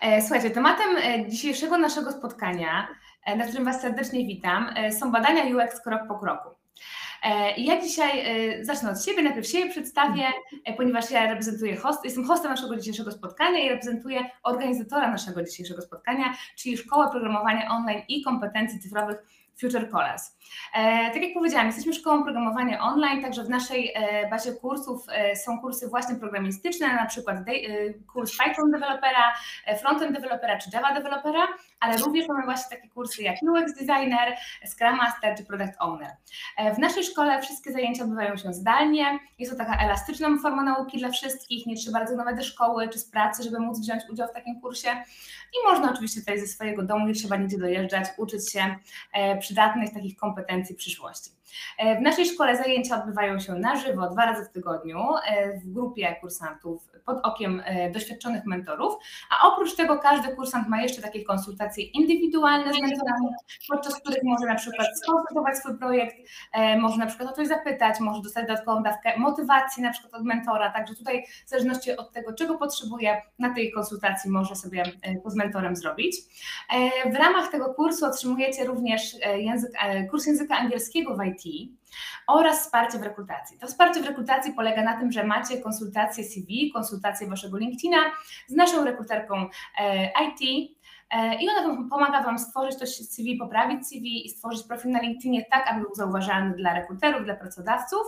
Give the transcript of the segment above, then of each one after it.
E, słuchajcie, tematem e, dzisiejszego naszego spotkania, e, na którym Was serdecznie witam, są badania UX krok po kroku. Ja dzisiaj zacznę od siebie, najpierw siebie przedstawię, ponieważ ja reprezentuję host, jestem hostem naszego dzisiejszego spotkania i reprezentuję organizatora naszego dzisiejszego spotkania, czyli Szkołę Programowania Online i Kompetencji Cyfrowych Future Colors. E, tak jak powiedziałam, jesteśmy szkołą programowania online, także w naszej e, bazie kursów e, są kursy właśnie programistyczne, na przykład kurs Python Developera, Frontend Developera czy Java Developera, ale również mamy właśnie takie kursy jak UX Designer, Scrum Master czy Product Owner. W naszej szkole wszystkie zajęcia odbywają się zdalnie, jest to taka elastyczna forma nauki dla wszystkich, nie trzeba rezygnować ze szkoły czy z pracy, żeby móc wziąć udział w takim kursie i można oczywiście tutaj ze swojego domu, nie trzeba nigdzie dojeżdżać, uczyć się przydatnych takich kompetencji przyszłości. E, w naszej szkole zajęcia odbywają się na żywo dwa razy w tygodniu e, w grupie kursantów pod okiem e, doświadczonych mentorów, a oprócz tego każdy kursant ma jeszcze takie konsultacje indywidualne z mentorami, podczas których może na przykład skonsultować swój projekt, może na przykład o coś zapytać, może dostać dodatkową dawkę motywacji na przykład od mentora, także tutaj w zależności od tego, czego potrzebuje, na tej konsultacji może sobie to z mentorem zrobić. W ramach tego kursu otrzymujecie również język, kurs języka angielskiego w IT, IT oraz wsparcie w rekrutacji. To wsparcie w rekrutacji polega na tym, że macie konsultację CV, konsultację waszego LinkedIna z naszą rekruterką e, IT, e, i ona pomaga Wam stworzyć to CV, poprawić CV i stworzyć profil na LinkedInie tak, aby był zauważalny dla rekruterów, dla pracodawców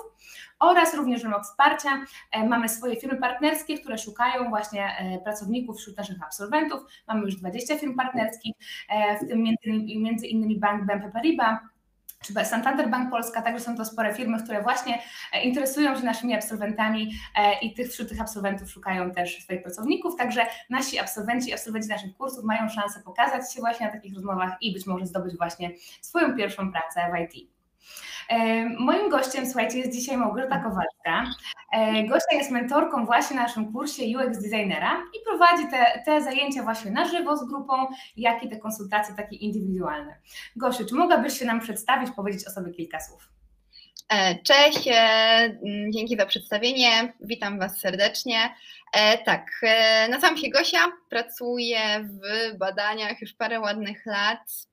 oraz również w ramach wsparcia e, mamy swoje firmy partnerskie, które szukają właśnie pracowników wśród naszych absolwentów. Mamy już 20 firm partnerskich, w tym między, między innymi Bank BNP Paribas, czy Santander Bank Polska, także są to spore firmy, które właśnie e, interesują się naszymi absolwentami e, i tych, wśród tych absolwentów szukają też swoich pracowników, także nasi absolwenci, absolwenci naszych kursów mają szansę pokazać się właśnie na takich rozmowach i być może zdobyć właśnie swoją pierwszą pracę w IT. E, moim gościem, słuchajcie, jest dzisiaj Małgorzata Kowalska. E, Gosia jest mentorką właśnie na naszym kursie UX Designera i prowadzi te, te zajęcia właśnie na żywo z grupą, jak i te konsultacje takie indywidualne. Gosiu, czy mogłabyś się nam przedstawić, powiedzieć o sobie kilka słów? E, cześć, dzięki za przedstawienie, witam Was serdecznie. Tak, nazywam się Gosia, pracuję w badaniach już parę ładnych lat,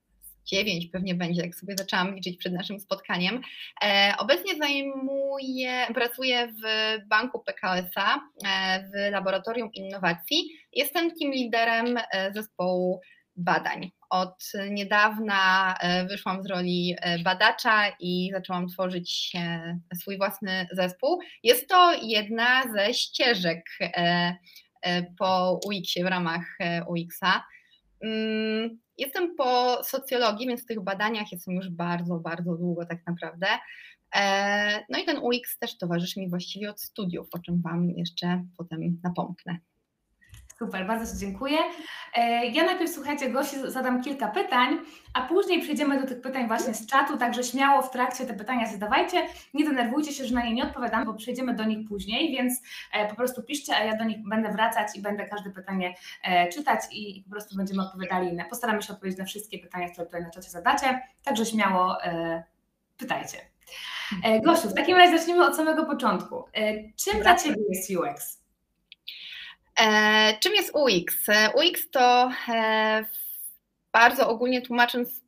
dziewięć pewnie będzie, jak sobie zaczęłam liczyć przed naszym spotkaniem. E, obecnie zajmuję, pracuję w banku PKS-a e, w Laboratorium Innowacji. Jestem team liderem e, zespołu badań. Od niedawna wyszłam z roli badacza i zaczęłam tworzyć swój własny zespół. Jest to jedna ze ścieżek po UX-ie w ramach UX-a. Mm, Jestem po socjologii, więc w tych badaniach jestem już bardzo, bardzo długo tak naprawdę. E, no i ten UX też towarzyszy mi właściwie od studiów, o czym Wam jeszcze potem napomknę. Super, bardzo Ci dziękuję. E, ja najpierw, słuchajcie, Gosi zadam kilka pytań, a później przejdziemy do tych pytań właśnie z czatu, także śmiało w trakcie te pytania zadawajcie. Nie denerwujcie się, że na nie nie odpowiadam, bo przejdziemy do nich później, więc e, po prostu piszcie, a ja do nich będę wracać i będę każde pytanie e, czytać i po prostu będziemy odpowiadali. Na, postaramy się odpowiedzieć na wszystkie pytania, które tutaj na czacie zadacie, także śmiało pytajcie. Gosiu, w takim razie zacznijmy od samego początku. Czym dla Ciebie jest UX? E, czym jest UX? E, UX to e, bardzo ogólnie tłumacząc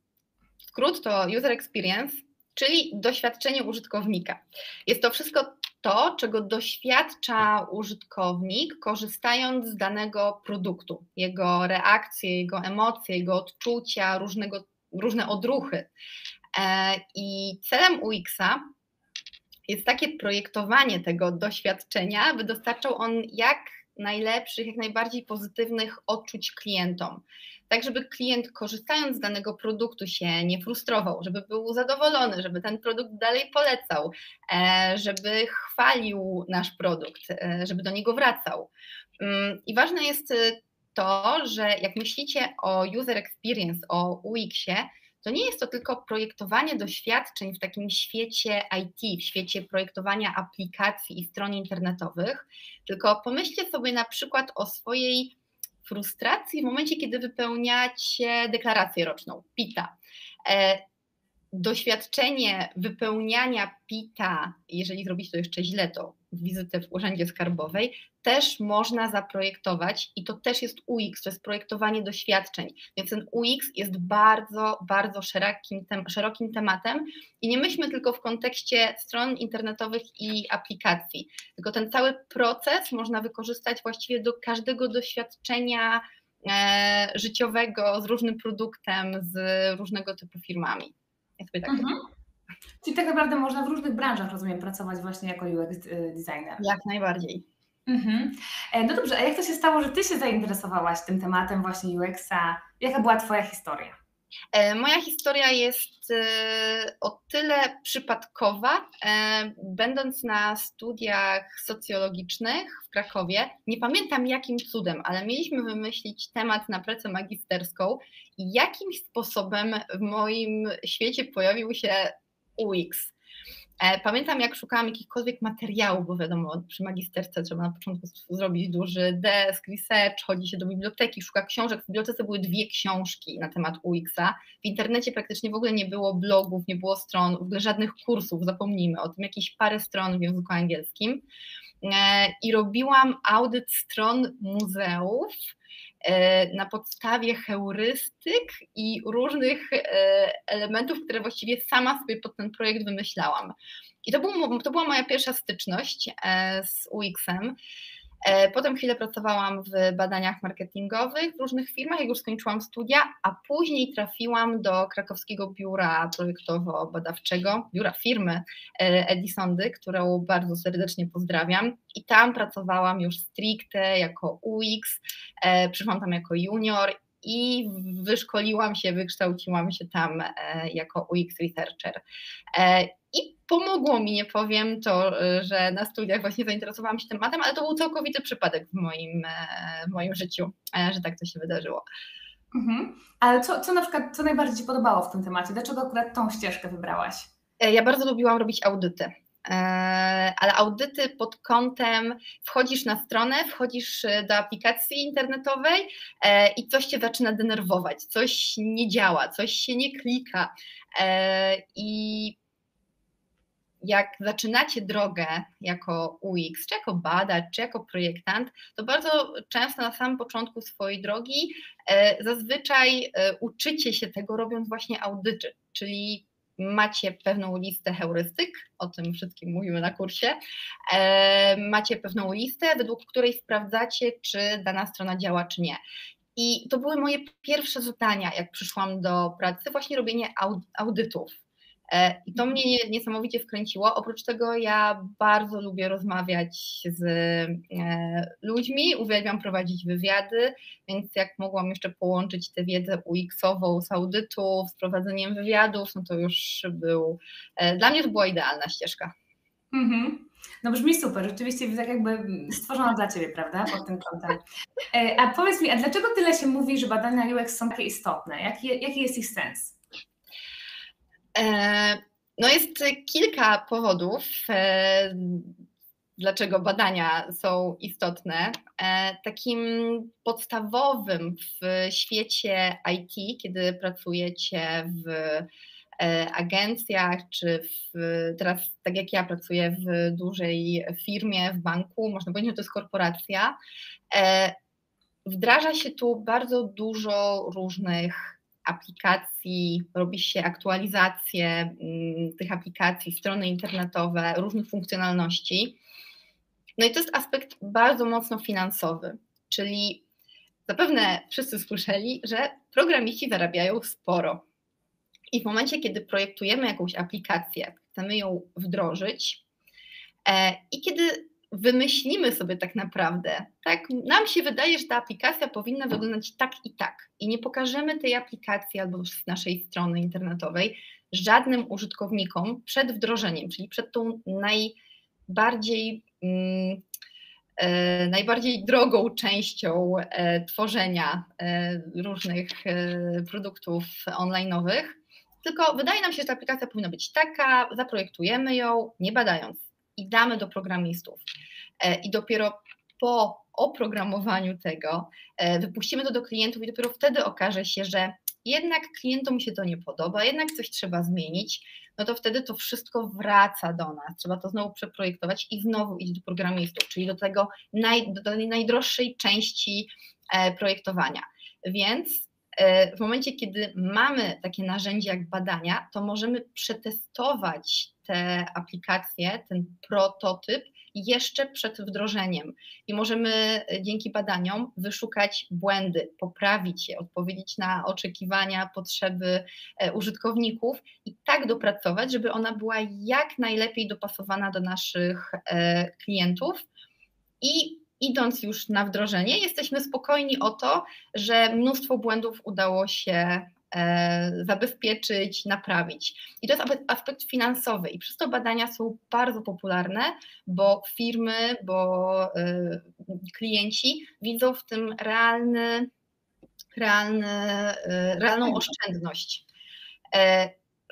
skrót to user experience, czyli doświadczenie użytkownika. Jest to wszystko to, czego doświadcza użytkownik, korzystając z danego produktu, jego reakcje, jego emocje, jego odczucia, różnego, różne odruchy. I celem UX-a jest takie projektowanie tego doświadczenia, by dostarczał on jak najlepszych, jak najbardziej pozytywnych odczuć klientom. Tak, żeby klient korzystając z danego produktu się nie frustrował, żeby był zadowolony, żeby ten produkt dalej polecał, e, żeby chwalił nasz produkt, e, żeby do niego wracał. Mm, I ważne jest to, że jak myślicie o user experience, o UX-ie, to nie jest to tylko projektowanie doświadczeń w takim świecie IT, w świecie projektowania aplikacji i stron internetowych, tylko pomyślcie sobie na przykład o swojej frustracji w momencie, kiedy wypełniacie deklarację roczną, PITA. Doświadczenie wypełniania PITA, jeżeli zrobić to jeszcze źle, to wizytę w urzędzie skarbowej, też można zaprojektować i to też jest UX, to jest projektowanie doświadczeń. Więc ten UX jest bardzo, bardzo szerokim, tem szerokim tematem i nie myślmy tylko w kontekście stron internetowych i aplikacji, tylko ten cały proces można wykorzystać właściwie do każdego doświadczenia e, życiowego z różnym produktem, z różnego typu firmami. Ja sobie tak mhm. Czyli tak naprawdę można w różnych branżach, rozumiem, pracować właśnie jako UX designer. Jak najbardziej. Mhm. E, no dobrze, a jak to się stało, że Ty się zainteresowałaś tym tematem właśnie UX-a? Jaka była Twoja historia? E, moja historia jest e, o tyle przypadkowa. Będąc na studiach socjologicznych w Krakowie, nie pamiętam jakim cudem, ale mieliśmy wymyślić temat na pracę magisterską i jakimś sposobem w moim świecie pojawił się UX. E, pamiętam, jak szukałam jakichkolwiek materiałów, bo wiadomo, przy magisterce trzeba na początku zrobić duży desk, research, chodzi się do biblioteki, szuka książek. W bibliotece były dwie książki na temat UX-a. W internecie praktycznie w ogóle nie było blogów, nie było stron, w ogóle żadnych kursów, zapomnijmy o tym, jakieś parę stron w języku angielskim. E, I robiłam audyt stron muzeów na podstawie heurystyk i różnych e, elementów, które właściwie sama sobie pod ten projekt wymyślałam. I to, był, to była moja pierwsza styczność e, z UX-em. E, potem chwilę pracowałam w badaniach marketingowych w różnych firmach, jak już skończyłam studia, a później trafiłam do krakowskiego biura projektowo-badawczego, biura firmy e, Edisondy, którą bardzo serdecznie pozdrawiam. I tam pracowałam już stricte jako UX, e, przyszłam tam jako junior i wyszkoliłam się, wykształciłam się tam jako UX researcher. I pomogło mi, nie powiem, to, y, że na studiach właśnie zainteresowałam się tematem, ale to był całkowity przypadek w moim, e, w moim życiu, e, że tak to się wydarzyło. Mhm. Ale co, co na przykład, co najbardziej Ci podobało w tym temacie? Dlaczego akurat tą ścieżkę wybrałaś? E, ja bardzo lubiłam robić audyty. Ale audyty pod kątem wchodzisz na stronę, wchodzisz do aplikacji internetowej i coś cię zaczyna denerwować, coś nie działa, coś się nie klika. I jak zaczynacie drogę jako UX, czy jako badacz, czy jako projektant, to bardzo często na samym początku swojej drogi e, zazwyczaj e, uczycie się tego robiąc właśnie audyty, czyli macie pewną listę heurystyk, o tym wszystkim mówimy na kursie, e, macie pewną listę, według której sprawdzacie, czy dana strona działa, czy nie. I to były moje pierwsze zadania, jak przyszłam do pracy, właśnie robienie audytów. E, I to mnie niesamowicie wkręciło. Oprócz tego ja bardzo lubię rozmawiać z e, ludźmi, uwielbiam prowadzić wywiady, więc jak mogłam jeszcze połączyć tę wiedzę UX-ową z audytu, z prowadzeniem wywiadów, no to już był, e, dla mnie to była idealna ścieżka. Mhm. No brzmi super, rzeczywiście tak jakby stworzona dla Ciebie, prawda, pod tym kątem. A powiedz mi, a dlaczego tyle się mówi, że badania UX są takie istotne? Jaki, jaki jest ich sens? E, no jest kilka powodów, e, dlaczego badania są istotne. E, takim podstawowym w świecie IT, kiedy pracujecie w agencjach, czy w, teraz tak jak ja pracuję w dużej firmie, w banku, można powiedzieć, że to jest korporacja, wdraża się tu bardzo dużo różnych aplikacji, robi się aktualizacje mm, tych aplikacji, strony internetowe, różnych funkcjonalności. No i to jest aspekt bardzo mocno finansowy, czyli zapewne wszyscy słyszeli, że programiści zarabiają sporo. I w momencie, kiedy projektujemy jakąś aplikację, chcemy ją wdrożyć, e, i kiedy wymyślimy sobie tak naprawdę, tak, nam się wydaje, że ta aplikacja powinna wyglądać tak i tak i nie pokażemy tej aplikacji albo z naszej strony internetowej żadnym użytkownikom przed wdrożeniem, czyli przed tą najbardziej mm, e, najbardziej drogą częścią e, tworzenia e, różnych e, produktów online'owych, tylko wydaje nam się, że ta aplikacja powinna być taka, zaprojektujemy ją, nie badając i damy do programistów. E, I dopiero po oprogramowaniu tego e, wypuścimy to do klientów i dopiero wtedy okaże się, że jednak klientom się to nie podoba, jednak coś trzeba zmienić, no to wtedy to wszystko wraca do nas. Trzeba to znowu przeprojektować i znowu iść do programistów, czyli do tego naj, do tej najdroższej części e, projektowania. Więc w momencie, kiedy mamy takie narzędzie jak badania, to możemy przetestować te aplikacje, ten prototyp jeszcze przed wdrożeniem. I możemy e, dzięki badaniom wyszukać błędy, poprawić je, odpowiedzieć na oczekiwania, potrzeby e, użytkowników i tak dopracować, żeby ona była jak najlepiej dopasowana do naszych e, klientów i idąc już na wdrożenie, jesteśmy spokojni o to, że mnóstwo błędów udało się E, zabezpieczyć, naprawić. I to jest aspekt finansowy i przez to badania są bardzo popularne, bo firmy, bo e, klienci widzą w tym realny, realny, e, realną oszczędność.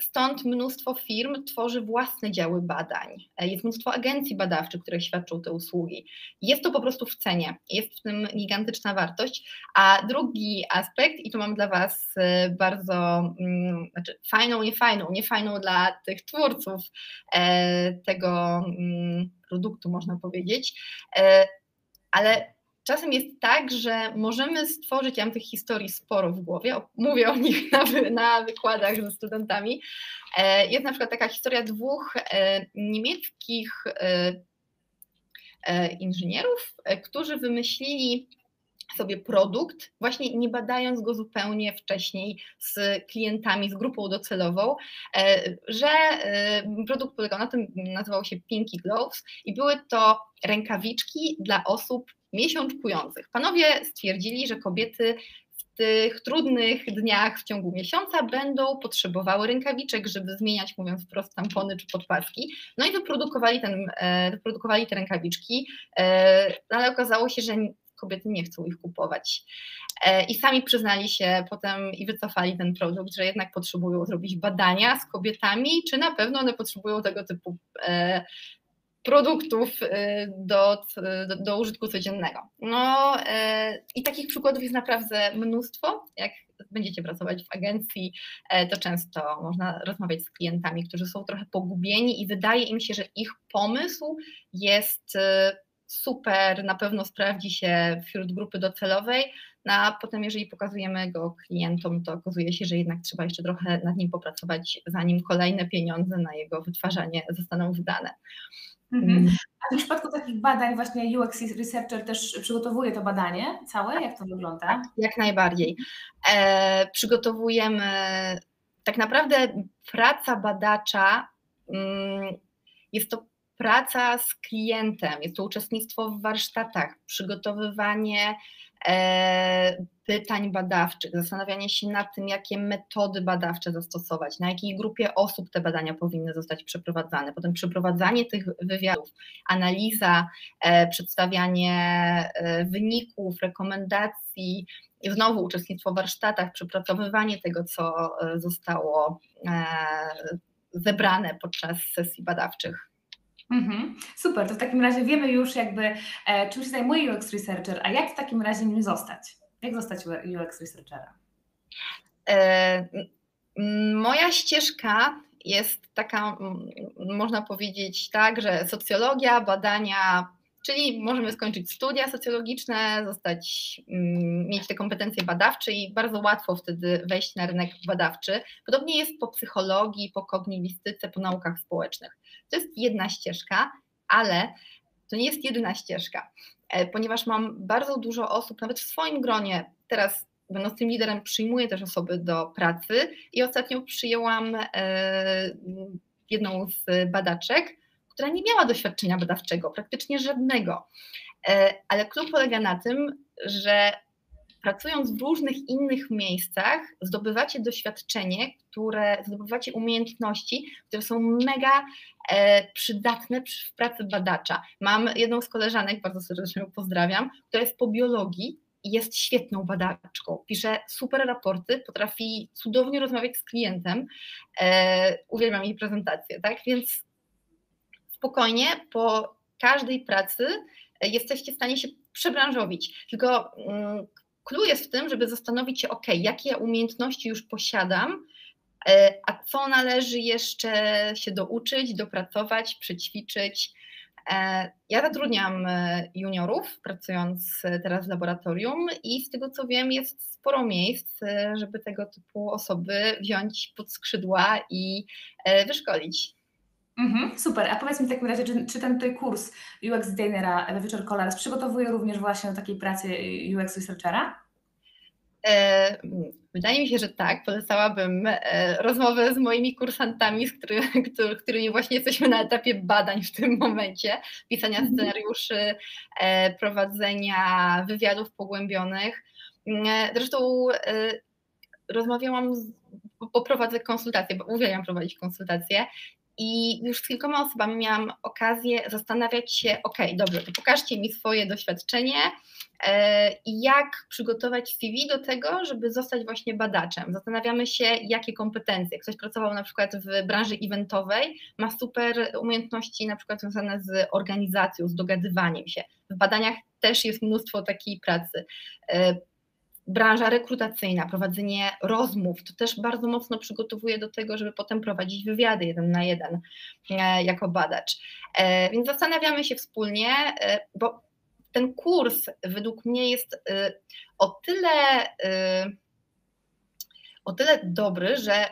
Stąd mnóstwo firm tworzy własne działy badań. Jest mnóstwo agencji badawczych, które świadczą te usługi. Jest to po prostu w cenie, jest w tym gigantyczna wartość. A drugi aspekt, i tu mam dla Was e, bardzo mm, znaczy fajną, niefajną, niefajną dla tych twórców e, tego mm, produktu, można powiedzieć, e, ale Czasem jest tak, że możemy stworzyć, ja mam tych historii sporo w głowie, mówię o nich na, na wykładach ze studentami. E, jest na przykład taka historia dwóch e, niemieckich e, inżynierów, którzy wymyślili sobie produkt, właśnie nie badając go zupełnie wcześniej z klientami, z grupą docelową, że produkt polegał na tym, nazywał się Pinky Gloves i były to rękawiczki dla osób miesiączkujących. Panowie stwierdzili, że kobiety w tych trudnych dniach w ciągu miesiąca będą potrzebowały rękawiczek, żeby zmieniać, mówiąc wprost, tampony czy podpaski. No i wyprodukowali, ten, e, wyprodukowali te rękawiczki, e, ale okazało się, że kobiety nie chcą ich kupować. E, I sami przyznali się potem i wycofali ten produkt, że jednak potrzebują zrobić badania z kobietami, czy na pewno one potrzebują tego typu produktów y, do, do, do, użytku codziennego. No y, i takich przykładów jest naprawdę mnóstwo. Jak będziecie pracować w agencji, e, to często można rozmawiać z klientami, którzy są trochę pogubieni i wydaje im się, że ich pomysł jest y, super, na pewno sprawdzi się wśród grupy docelowej, no a potem jeżeli pokazujemy go klientom, to okazuje się, że jednak trzeba jeszcze trochę nad nim popracować, zanim kolejne pieniądze na jego wytwarzanie zostaną wydane. Mhm. Mm. A w przypadku takich badań właśnie UX Researcher też przygotowuje to badanie całe? Jak to wygląda? Tak, jak najbardziej. E, przygotowujemy tak naprawdę praca badacza mm, jest to praca z klientem, jest to uczestnictwo w warsztatach, przygotowywanie pytań badawczych, zastanawianie się nad tym, jakie metody badawcze zastosować, na jakiej grupie osób te badania powinny zostać przeprowadzane, potem przeprowadzanie tych wywiadów, analiza, e, przedstawianie e, wyników, rekomendacji, znowu uczestnictwo w warsztatach, przepracowywanie tego, co e, zostało zebrane podczas sesji badawczych. Mhm. Super, to w takim razie wiemy już jakby, e, czym się zajmuje UX Researcher, a jak w takim razie nim zostać? Jak zostać UX Researchera? E, moja ścieżka jest taka, można powiedzieć tak, że socjologia, badania Czyli możemy skończyć studia socjologiczne, zostać, mm, mieć te kompetencje badawcze i bardzo łatwo wtedy wejść na rynek badawczy. Podobnie jest po psychologii, po kognitystyce, po naukach społecznych. To jest jedna ścieżka, ale to nie jest jedyna ścieżka, e, ponieważ mam bardzo dużo osób, nawet w swoim gronie, teraz będąc tym liderem, przyjmuję też osoby do pracy i ostatnio przyjęłam e, jedną z badaczek, która nie miała doświadczenia badawczego, praktycznie żadnego. E, ale klub polega na tym, że pracując w różnych innych miejscach, zdobywacie doświadczenie, które zdobywacie umiejętności, które są mega e, przydatne w pracy badacza. Mam jedną z koleżanek, bardzo serdecznie ją pozdrawiam, która jest po biologii i jest świetną badaczką. Pisze super raporty, potrafi cudownie rozmawiać z klientem. E, uwielbiam jej prezentację, tak? Więc spokojnie po każdej pracy e, jesteście w stanie się przebranżowić. Tylko mm, clue jest w tym, żeby zastanowić się, ok, jakie umiejętności już posiadam, e, a co należy jeszcze się douczyć, dopracować, przećwiczyć. E, ja zatrudniam juniorów, pracując teraz w laboratorium, i z tego co wiem, jest sporo miejsc, żeby tego typu osoby wziąć pod skrzydła i wyszkolić. Mhm, super. A powiedz mi w takim razie, czy, czy ten tutaj kurs UX designera The Future Colors przygotowuje również właśnie do takiej pracy UX researchera? E, wydaje mi się, że tak. Polecałabym e, rozmowę z moimi kursantami, z który, który, którymi właśnie jesteśmy na etapie badań w tym momencie, pisania mhm. scenariuszy, e, prowadzenia wywiadów pogłębionych. E, zresztą e, rozmawiałam, z, poprowadzę konsultacje, bo uwielbiam prowadzić konsultacje i już z kilkoma osobami miałam okazję zastanawiać się, ok, dobrze, to pokażcie mi swoje doświadczenie e, i jak przygotować CV do tego, żeby zostać właśnie badaczem. Zastanawiamy się, jakie kompetencje. Ktoś pracował na przykład w branży eventowej, ma super umiejętności na przykład związane z organizacją, z dogadywaniem się. W badaniach też jest mnóstwo takiej pracy. Branża rekrutacyjna, prowadzenie rozmów, to też bardzo mocno przygotowuje do tego, żeby potem prowadzić wywiady jeden na jeden e, jako badacz. E, więc zastanawiamy się wspólnie, e, bo ten kurs według mnie jest o tyle, o tyle dobry, że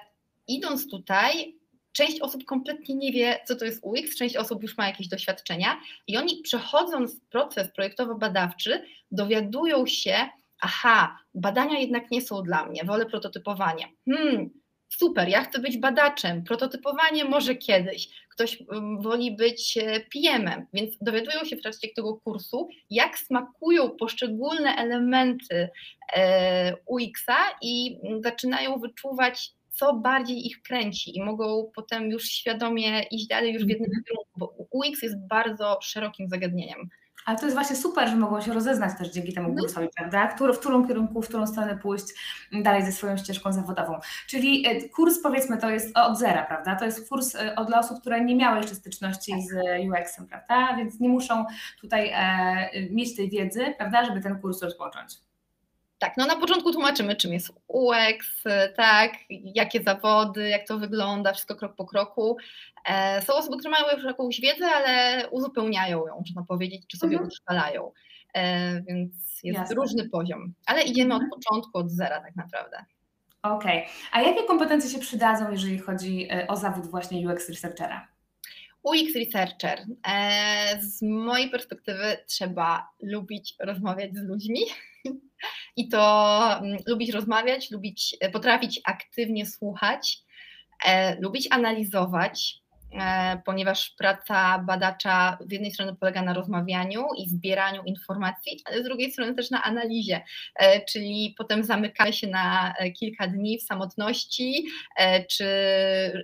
idąc tutaj, część osób kompletnie nie wie, co to jest UX, część osób już ma jakieś doświadczenia i oni przechodząc proces projektowo-badawczy, dowiadują się, aha, badania jednak nie są dla mnie, wolę prototypowanie. Hmm, super, ja chcę być badaczem, prototypowanie może kiedyś, ktoś mm, woli być e, PM-em, więc dowiadują się w trakcie tego kursu, jak smakują poszczególne elementy e, UX-a i mm, zaczynają wyczuwać, co bardziej ich kręci i mogą potem już świadomie iść dalej już w jednym mhm. kierunku, bo UX jest bardzo szerokim zagadnieniem. Ale to jest właśnie super, że mogą się rozeznać też dzięki temu mhm. kursowi, prawda? Który, w którą kierunku, w którą stronę pójść dalej ze swoją ścieżką zawodową. Czyli e, kurs powiedzmy to jest od zera, prawda? To jest kurs e, dla osób, które nie miały jeszcze styczności z UX-em, prawda? Więc nie muszą tutaj e, mieć tej wiedzy, prawda, żeby ten kurs rozpocząć. Tak, no na początku tłumaczymy, czym jest UX, tak, jakie zawody, jak to wygląda, wszystko krok po kroku. E, są osoby, które mają już jakąś wiedzę, ale uzupełniają ją, można powiedzieć, czy sobie mhm. utrwalają. E, więc jest Jasne. różny poziom, ale idziemy mhm. od początku, od zera tak naprawdę. Okej, okay. a jakie kompetencje się przydadzą, jeżeli chodzi e, o zawód właśnie UX researchera? UX researcher. Z mojej perspektywy trzeba lubić rozmawiać z ludźmi i to mm, lubić rozmawiać, lubić, potrafić aktywnie słuchać, lubić analizować, E, ponieważ praca badacza z jednej strony polega na rozmawianiu i zbieraniu informacji, ale z drugiej strony też na analizie, e, czyli potem zamykamy się na e, kilka dni w samotności, czy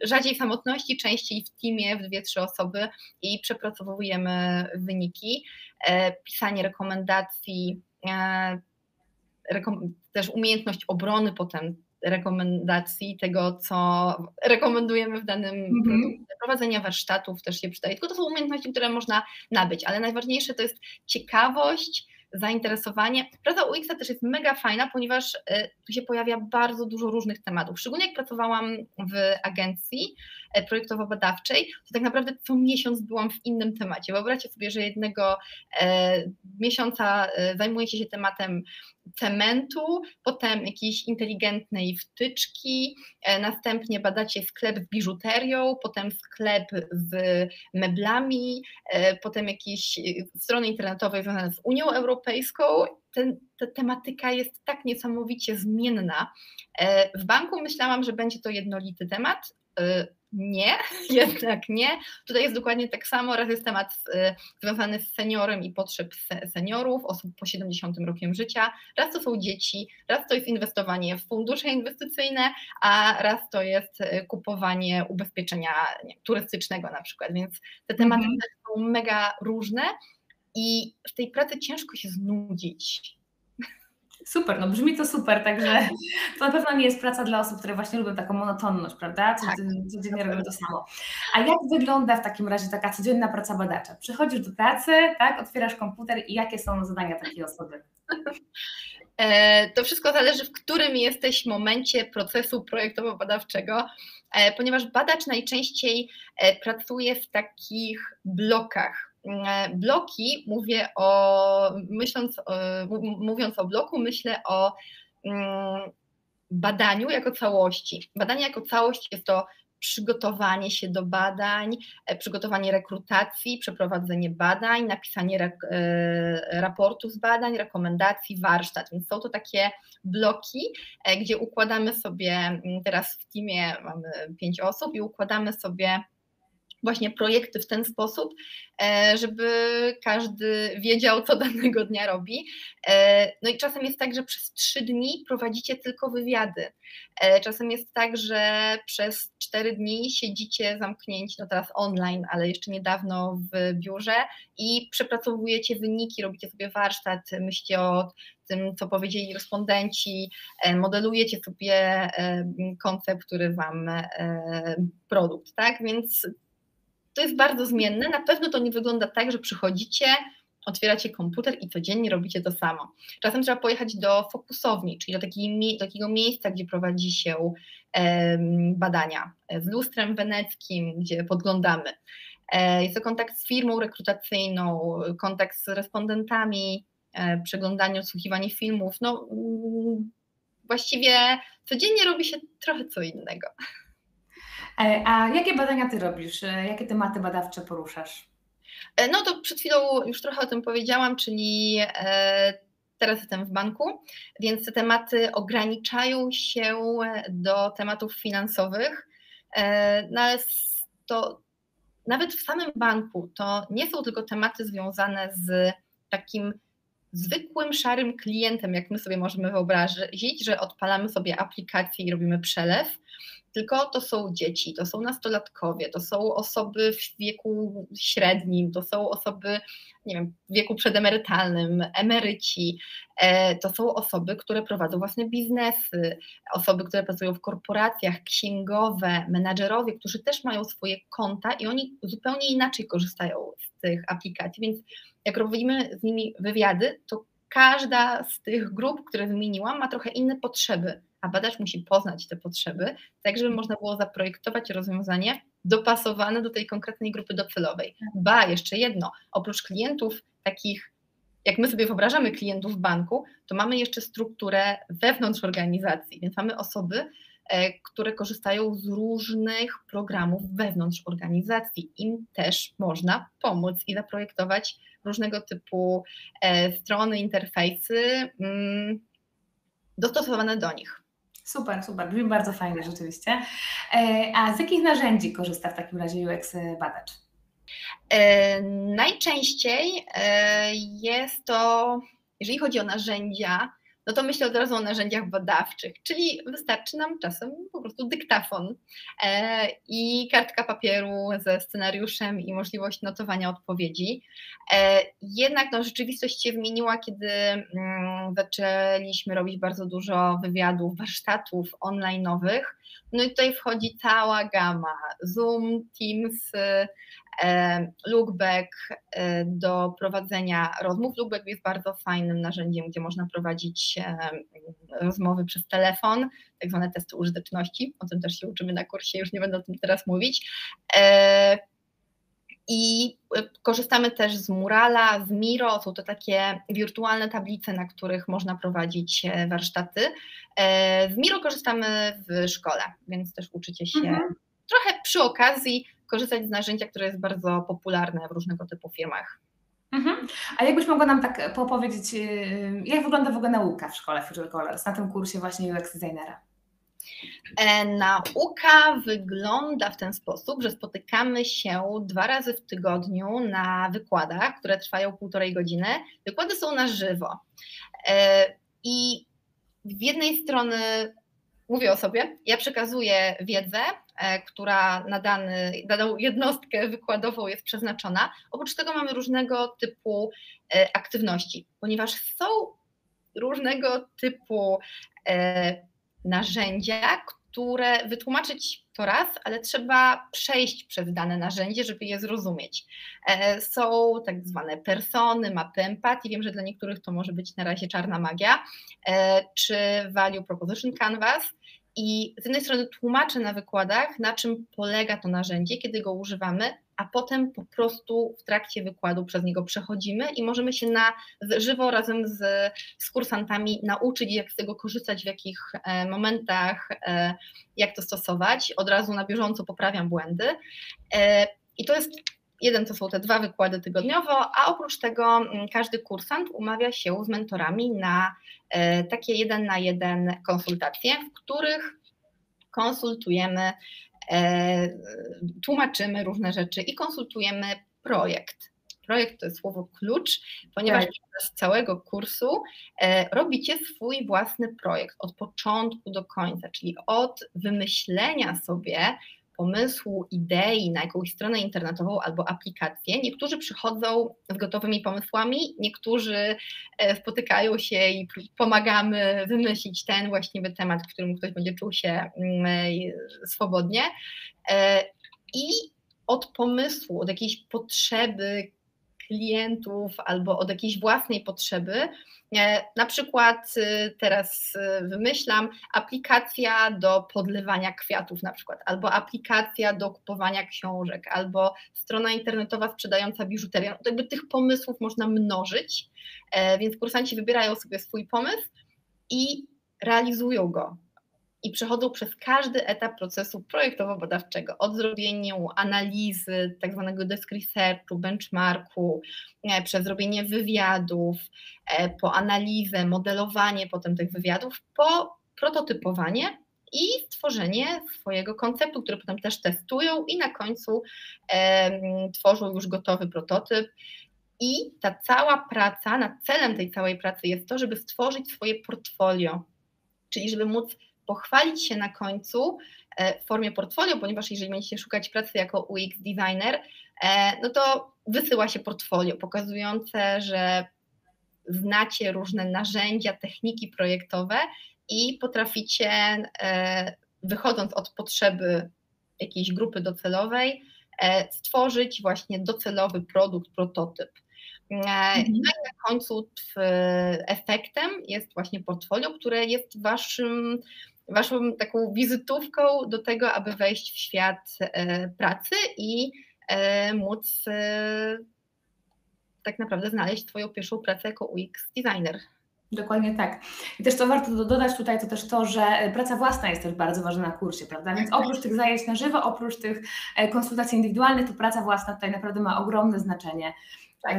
rzadziej w samotności, częściej w teamie, w dwie, trzy osoby i przepracowujemy wyniki, pisanie rekomendacji, też umiejętność obrony potem rekomendacji tego, co rekomendujemy w danym mm -hmm. produkcie. Prowadzenia warsztatów też się przydaje. Tylko to są umiejętności, które można nabyć, ale najważniejsze to jest ciekawość, zainteresowanie. Praca UX też jest mega fajna, ponieważ y, tu się pojawia bardzo dużo różnych tematów. Szczególnie jak pracowałam w agencji projektowo-badawczej, to tak naprawdę co miesiąc byłam w innym temacie. Wyobraźcie sobie, że jednego e, miesiąca e, zajmujecie się tematem cementu, potem jakiejś inteligentnej wtyczki, następnie badacie sklep z biżuterią, potem sklep z meblami, potem jakieś strony internetowe związane z Unią Europejską. Ten, ta tematyka jest tak niesamowicie zmienna. W banku myślałam, że będzie to jednolity temat, nie, jednak nie. Tutaj jest dokładnie tak samo. Raz jest temat y, związany z seniorem i potrzeb seniorów, osób po 70 rokiem życia. Raz to są dzieci, raz to jest inwestowanie w fundusze inwestycyjne, a raz to jest y, kupowanie ubezpieczenia nie, turystycznego na przykład. Więc te tematy mm -hmm. są mega różne i w tej pracy ciężko się znudzić Super, no brzmi to super, także to na pewno nie jest praca dla osób, które właśnie lubią taką monotonność, prawda? Tak. Codziennie robią to samo. A jak wygląda w takim razie taka codzienna praca badacza? Przychodzisz do pracy, tak, otwierasz komputer i jakie są zadania takiej osoby? To wszystko zależy, w którym jesteś momencie procesu projektowo-badawczego, ponieważ badacz najczęściej pracuje w takich blokach. Bloki, mówię o, myśląc, mówiąc o bloku, myślę o mm, badaniu jako całości. Badanie jako całość jest to przygotowanie się do badań, e, przygotowanie rekrutacji, przeprowadzenie badań, napisanie e, raportu z badań, rekomendacji, warsztat. Więc są to takie bloki, e, gdzie układamy sobie, mm, teraz w teamie mamy pięć osób i układamy sobie właśnie projekty w ten sposób, e, żeby każdy wiedział, co danego dnia robi. E, no i czasem jest tak, że przez trzy dni prowadzicie tylko wywiady. E, czasem jest tak, że przez cztery dni siedzicie zamknięci, no teraz online, ale jeszcze niedawno w biurze i przepracowujecie wyniki, robicie sobie warsztat, myślicie o tym, co powiedzieli respondenci, modelujecie sobie koncept, który wam produkt, tak? Więc to jest bardzo zmienne. Na pewno to nie wygląda tak, że przychodzicie, otwieracie komputer i codziennie robicie to samo. Czasem trzeba pojechać do fokusowni, czyli do takiej, takiego miejsca, gdzie prowadzi się badania z lustrem weneckim, gdzie podglądamy. E, jest to kontakt z firmą rekrutacyjną, kontakt z respondentami, e, przeglądanie, odsłuchiwanie filmów. No, mm, właściwie codziennie robi się trochę co innego. E, a jakie badania ty robisz? E, jakie tematy badawcze poruszasz? E, no to przed chwilą już trochę o tym powiedziałam, czyli teraz jestem w banku, więc te tematy ograniczają się do tematów finansowych, no ale to nawet w samym banku to nie są tylko tematy związane z takim zwykłym szarym klientem, jak my sobie możemy wyobrazić, że odpalamy sobie aplikację i robimy przelew, tylko to są dzieci, to są nastolatkowie, to są osoby w wieku średnim, to są osoby, nie wiem, w wieku przedemerytalnym, emeryci, e, to są osoby, które prowadzą własne biznesy, osoby, które pracują w korporacjach, księgowe, menadżerowie, którzy też mają swoje konta i oni zupełnie inaczej korzystają z tych aplikacji, więc jak robimy z nimi wywiady, to każda z tych grup, które wymieniłam, ma trochę inne potrzeby a badacz musi poznać te potrzeby, tak żeby można było zaprojektować rozwiązanie dopasowane do tej konkretnej grupy docelowej. Ba, jeszcze jedno, oprócz klientów takich, jak my sobie wyobrażamy klientów banku, to mamy jeszcze strukturę wewnątrz organizacji, więc mamy osoby, e, które korzystają z różnych programów wewnątrz organizacji. Im też można pomóc i zaprojektować różnego typu e, strony, interfejsy mm, dostosowane do nich. Super, super, brzmi bardzo fajnie rzeczywiście. E, a z jakich narzędzi korzysta w takim razie UX badacz? E, najczęściej jest to, jeżeli chodzi o narzędzia, no to myślę od razu o narzędziach badawczych, czyli wystarczy nam czasem po prostu dyktafon e, i kartka papieru ze scenariuszem i możliwość notowania odpowiedzi. E, jednak no, rzeczywistość się zmieniła, kiedy mm, zaczęliśmy robić bardzo dużo wywiadów, warsztatów online'owych. No i tutaj wchodzi cała gama Zoom, Teams, lookback e, do prowadzenia rozmów. Lookback jest bardzo fajnym narzędziem, gdzie można prowadzić e, rozmowy przez telefon, tak zwane testy użyteczności. O tym też się uczymy na kursie, już nie będę o tym teraz mówić. I korzystamy też z Murala, z Miro, są to takie wirtualne tablice, na których można prowadzić warsztaty. Z Miro korzystamy w szkole, więc też uczycie się mhm. trochę przy okazji korzystać z narzędzia, które jest bardzo popularne w różnego typu firmach. Mhm. A jakbyś mogła nam tak opowiedzieć, y, jak wygląda w ogóle nauka w szkole Future Colors, na tym kursie właśnie UX designera? E, nauka wygląda w ten sposób, że spotykamy się dwa razy w tygodniu na wykładach, które trwają półtorej godziny. Wykłady są na żywo. E, I w jednej strony mówię o sobie, ja przekazuję wiedzę, która na dany, daną jednostkę wykładową jest przeznaczona. Oprócz tego mamy różnego typu e, aktywności, ponieważ są różnego typu e, narzędzia, które wytłumaczyć to raz, ale trzeba przejść przez dane narzędzie, żeby je zrozumieć. E, są tak zwane persony, mapy empatii, wiem, że dla niektórych to może być na razie czarna magia, e, czy value proposition canvas, i z jednej strony tłumaczę na wykładach, na czym polega to narzędzie, kiedy go używamy, a potem po prostu w trakcie wykładu przez niego przechodzimy i możemy się na żywo razem z, z kursantami nauczyć, jak z tego korzystać, w jakich e, momentach, e, jak to stosować. Od razu na bieżąco poprawiam błędy. E, I to jest Jeden to są te dwa wykłady tygodniowo, a oprócz tego mm, każdy kursant umawia się z mentorami na takie jeden na jeden konsultacje, w których konsultujemy E, tłumaczymy różne rzeczy i konsultujemy projekt. Projekt to jest słowo klucz, ponieważ tak. podczas całego kursu e, robicie swój własny projekt od początku do końca, czyli od wymyślenia sobie pomysłu, idei na jakąś stronę internetową albo aplikację. Niektórzy przychodzą z gotowymi pomysłami, niektórzy e, spotykają się i pomagamy wymyślić ten właściwy temat, w którym ktoś będzie czuł się mm, e, swobodnie. E, I od pomysłu, od jakiejś potrzeby klientów albo od jakiejś własnej potrzeby, E, na przykład y, teraz y, wymyślam aplikacja do podlewania kwiatów na przykład, albo aplikacja do kupowania książek, albo strona internetowa sprzedająca biżuterię. No, jakby tych pomysłów można mnożyć, e, więc kursanci wybierają sobie swój pomysł i realizują go i przechodzą przez każdy etap procesu projektowo-badawczego, od zrobienia analizy, tak zwanego desk researchu, benchmarku, e, przez zrobienie wywiadów, e, po analizę, modelowanie potem tych wywiadów, po prototypowanie i stworzenie swojego konceptu, który potem też testują i na końcu e, tworzą już gotowy prototyp. I ta cała praca, nad celem tej całej pracy jest to, żeby stworzyć swoje portfolio, czyli żeby móc pochwalić się na końcu e, w formie portfolio, ponieważ jeżeli będziecie szukać pracy jako UX designer, e, no to wysyła się portfolio pokazujące, że znacie różne narzędzia, techniki projektowe i potraficie, e, wychodząc od potrzeby jakiejś grupy docelowej, stworzyć właśnie docelowy produkt, prototyp. Mhm. No i na końcu efektem jest właśnie portfolio, które jest waszym waszą taką wizytówką do tego, aby wejść w świat e, pracy i e, móc e, tak naprawdę znaleźć Twoją pierwszą pracę jako UX designer. Dokładnie tak. I też co warto dodać tutaj, to też to, że praca własna jest też bardzo ważna na kursie, prawda? Więc oprócz tych zajęć na żywo, oprócz tych konsultacji indywidualnych, to praca własna tutaj naprawdę ma ogromne znaczenie. Tak.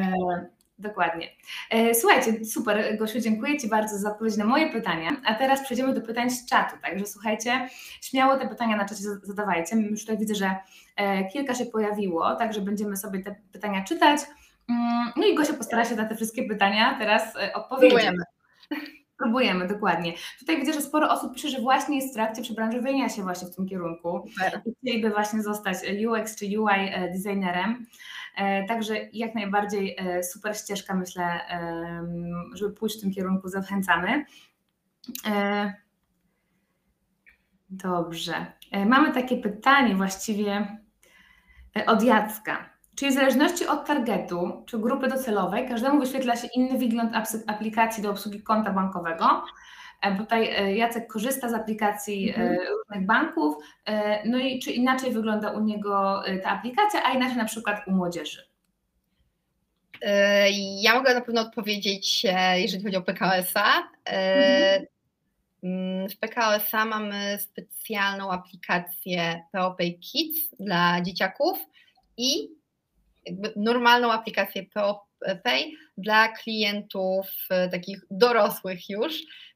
Dokładnie. E, słuchajcie, super, Gosiu, dziękuję Ci bardzo za odpowiedź na moje pytania. A teraz przejdziemy do pytań z czatu. Także słuchajcie, śmiało te pytania na czacie zadawajcie. Już tutaj widzę, że e, kilka się pojawiło, także będziemy sobie te pytania czytać. Mm, no i Gosia postara się na te wszystkie pytania teraz e, odpowiedzieć. Próbujemy. Próbujemy, dokładnie. Tutaj widzę, że sporo osób pisze, że właśnie jest w trakcie przebranżowienia się właśnie w tym kierunku. Super. I chcieliby właśnie zostać UX czy UI designerem. E, także jak najbardziej e, super ścieżka, myślę, żeby pójść w tym kierunku, zachęcamy. E, dobrze. Mamy takie pytanie właściwie od Jacka. Czyli w zależności od targetu czy grupy docelowej, każdemu wyświetla się inny wygląd aplikacji do obsługi konta bankowego. E, tutaj e, Jacek korzysta z aplikacji e, mhm. różnych banków, no i czy inaczej wygląda u niego ta aplikacja, a inaczej na przykład u młodzieży? Ja mogę na pewno odpowiedzieć, jeżeli chodzi o PKS-a. Mhm. Mm, w PKS-a mamy specjalną aplikację POPay Kids dla dzieciaków i normalną aplikację POPay dla klientów takich dorosłych już.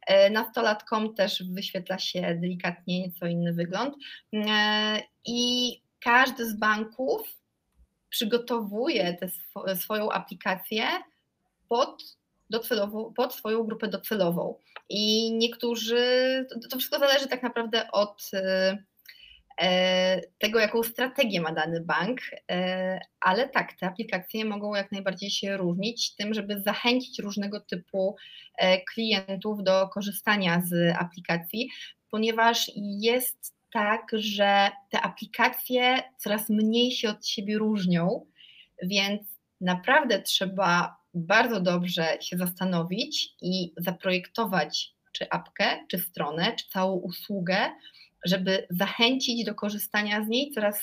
E, nastolatkom też wyświetla się delikatnie nieco inny wygląd. E, I każdy z banków przygotowuje tę swoją aplikację pod, docelową, pod swoją grupę docelową. I niektórzy, to wszystko zależy tak naprawdę od tego, jaką strategię ma dany bank, ale tak, te aplikacje mogą jak najbardziej się różnić tym, żeby zachęcić różnego typu klientów do korzystania z aplikacji, ponieważ jest tak, że te aplikacje coraz mniej się od siebie różnią, więc naprawdę trzeba bardzo dobrze się zastanowić i zaprojektować czy apkę, czy stronę, czy całą usługę, żeby zachęcić do korzystania z niej coraz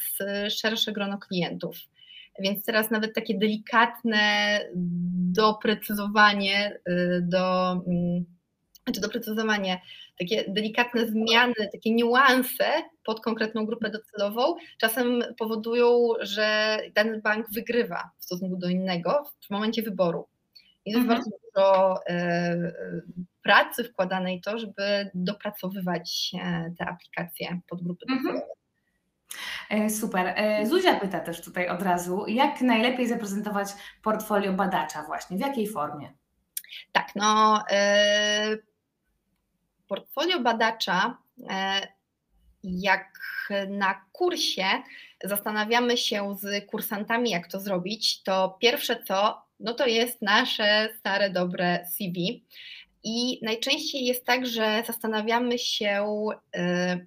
szersze grono klientów. Więc teraz nawet takie delikatne doprecyzowanie y, do, mm, czy doprecyzowanie takie delikatne zmiany, takie niuanse pod konkretną grupę docelową czasem powodują, że dany bank wygrywa w stosunku do innego w momencie wyboru. I to jest mhm. bardzo dużo e, pracy wkładanej to, żeby dopracowywać e, te aplikacje pod grupy mhm. docelowe. E, super. Zuzia pyta też tutaj od razu, jak najlepiej zaprezentować portfolio badacza właśnie, w jakiej formie? Tak, no portfolio badacza, e, jak na kursie zastanawiamy się z kursantami, jak to zrobić, to pierwsze co, no to jest nasze stare, dobre CV. I najczęściej jest tak, że zastanawiamy się, e,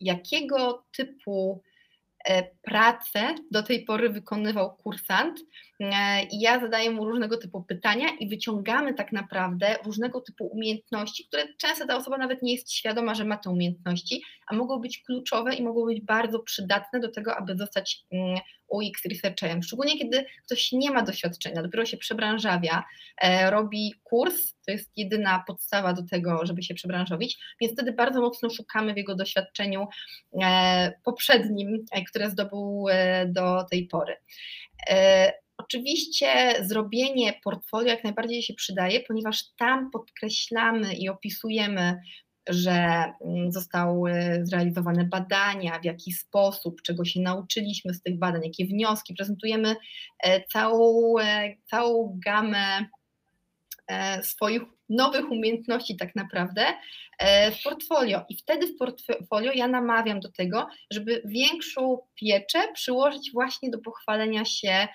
jakiego typu E, pracę do tej pory wykonywał kursant i ja zadaję mu różnego typu pytania i wyciągamy tak naprawdę różnego typu umiejętności, które często ta osoba nawet nie jest świadoma, że ma te umiejętności, a mogą być kluczowe i mogą być bardzo przydatne do tego, aby zostać mm, UX researcherem. Szczególnie kiedy ktoś nie ma doświadczenia, dopiero się przebranżawia, e, robi kurs, to jest jedyna podstawa do tego, żeby się przebranżowić, więc wtedy bardzo mocno szukamy w jego doświadczeniu poprzednim, które zdobył do tej pory. Oczywiście zrobienie portfolio jak najbardziej się przydaje, ponieważ tam podkreślamy i opisujemy, że mm, zostały zrealizowane badania, w jaki sposób, czego się nauczyliśmy z tych badań, jakie wnioski. Prezentujemy e, całą, e, całą gamę e, swoich nowych umiejętności tak naprawdę w portfolio. I wtedy w portfolio ja namawiam do tego, żeby większą pieczę przyłożyć właśnie do pochwalenia się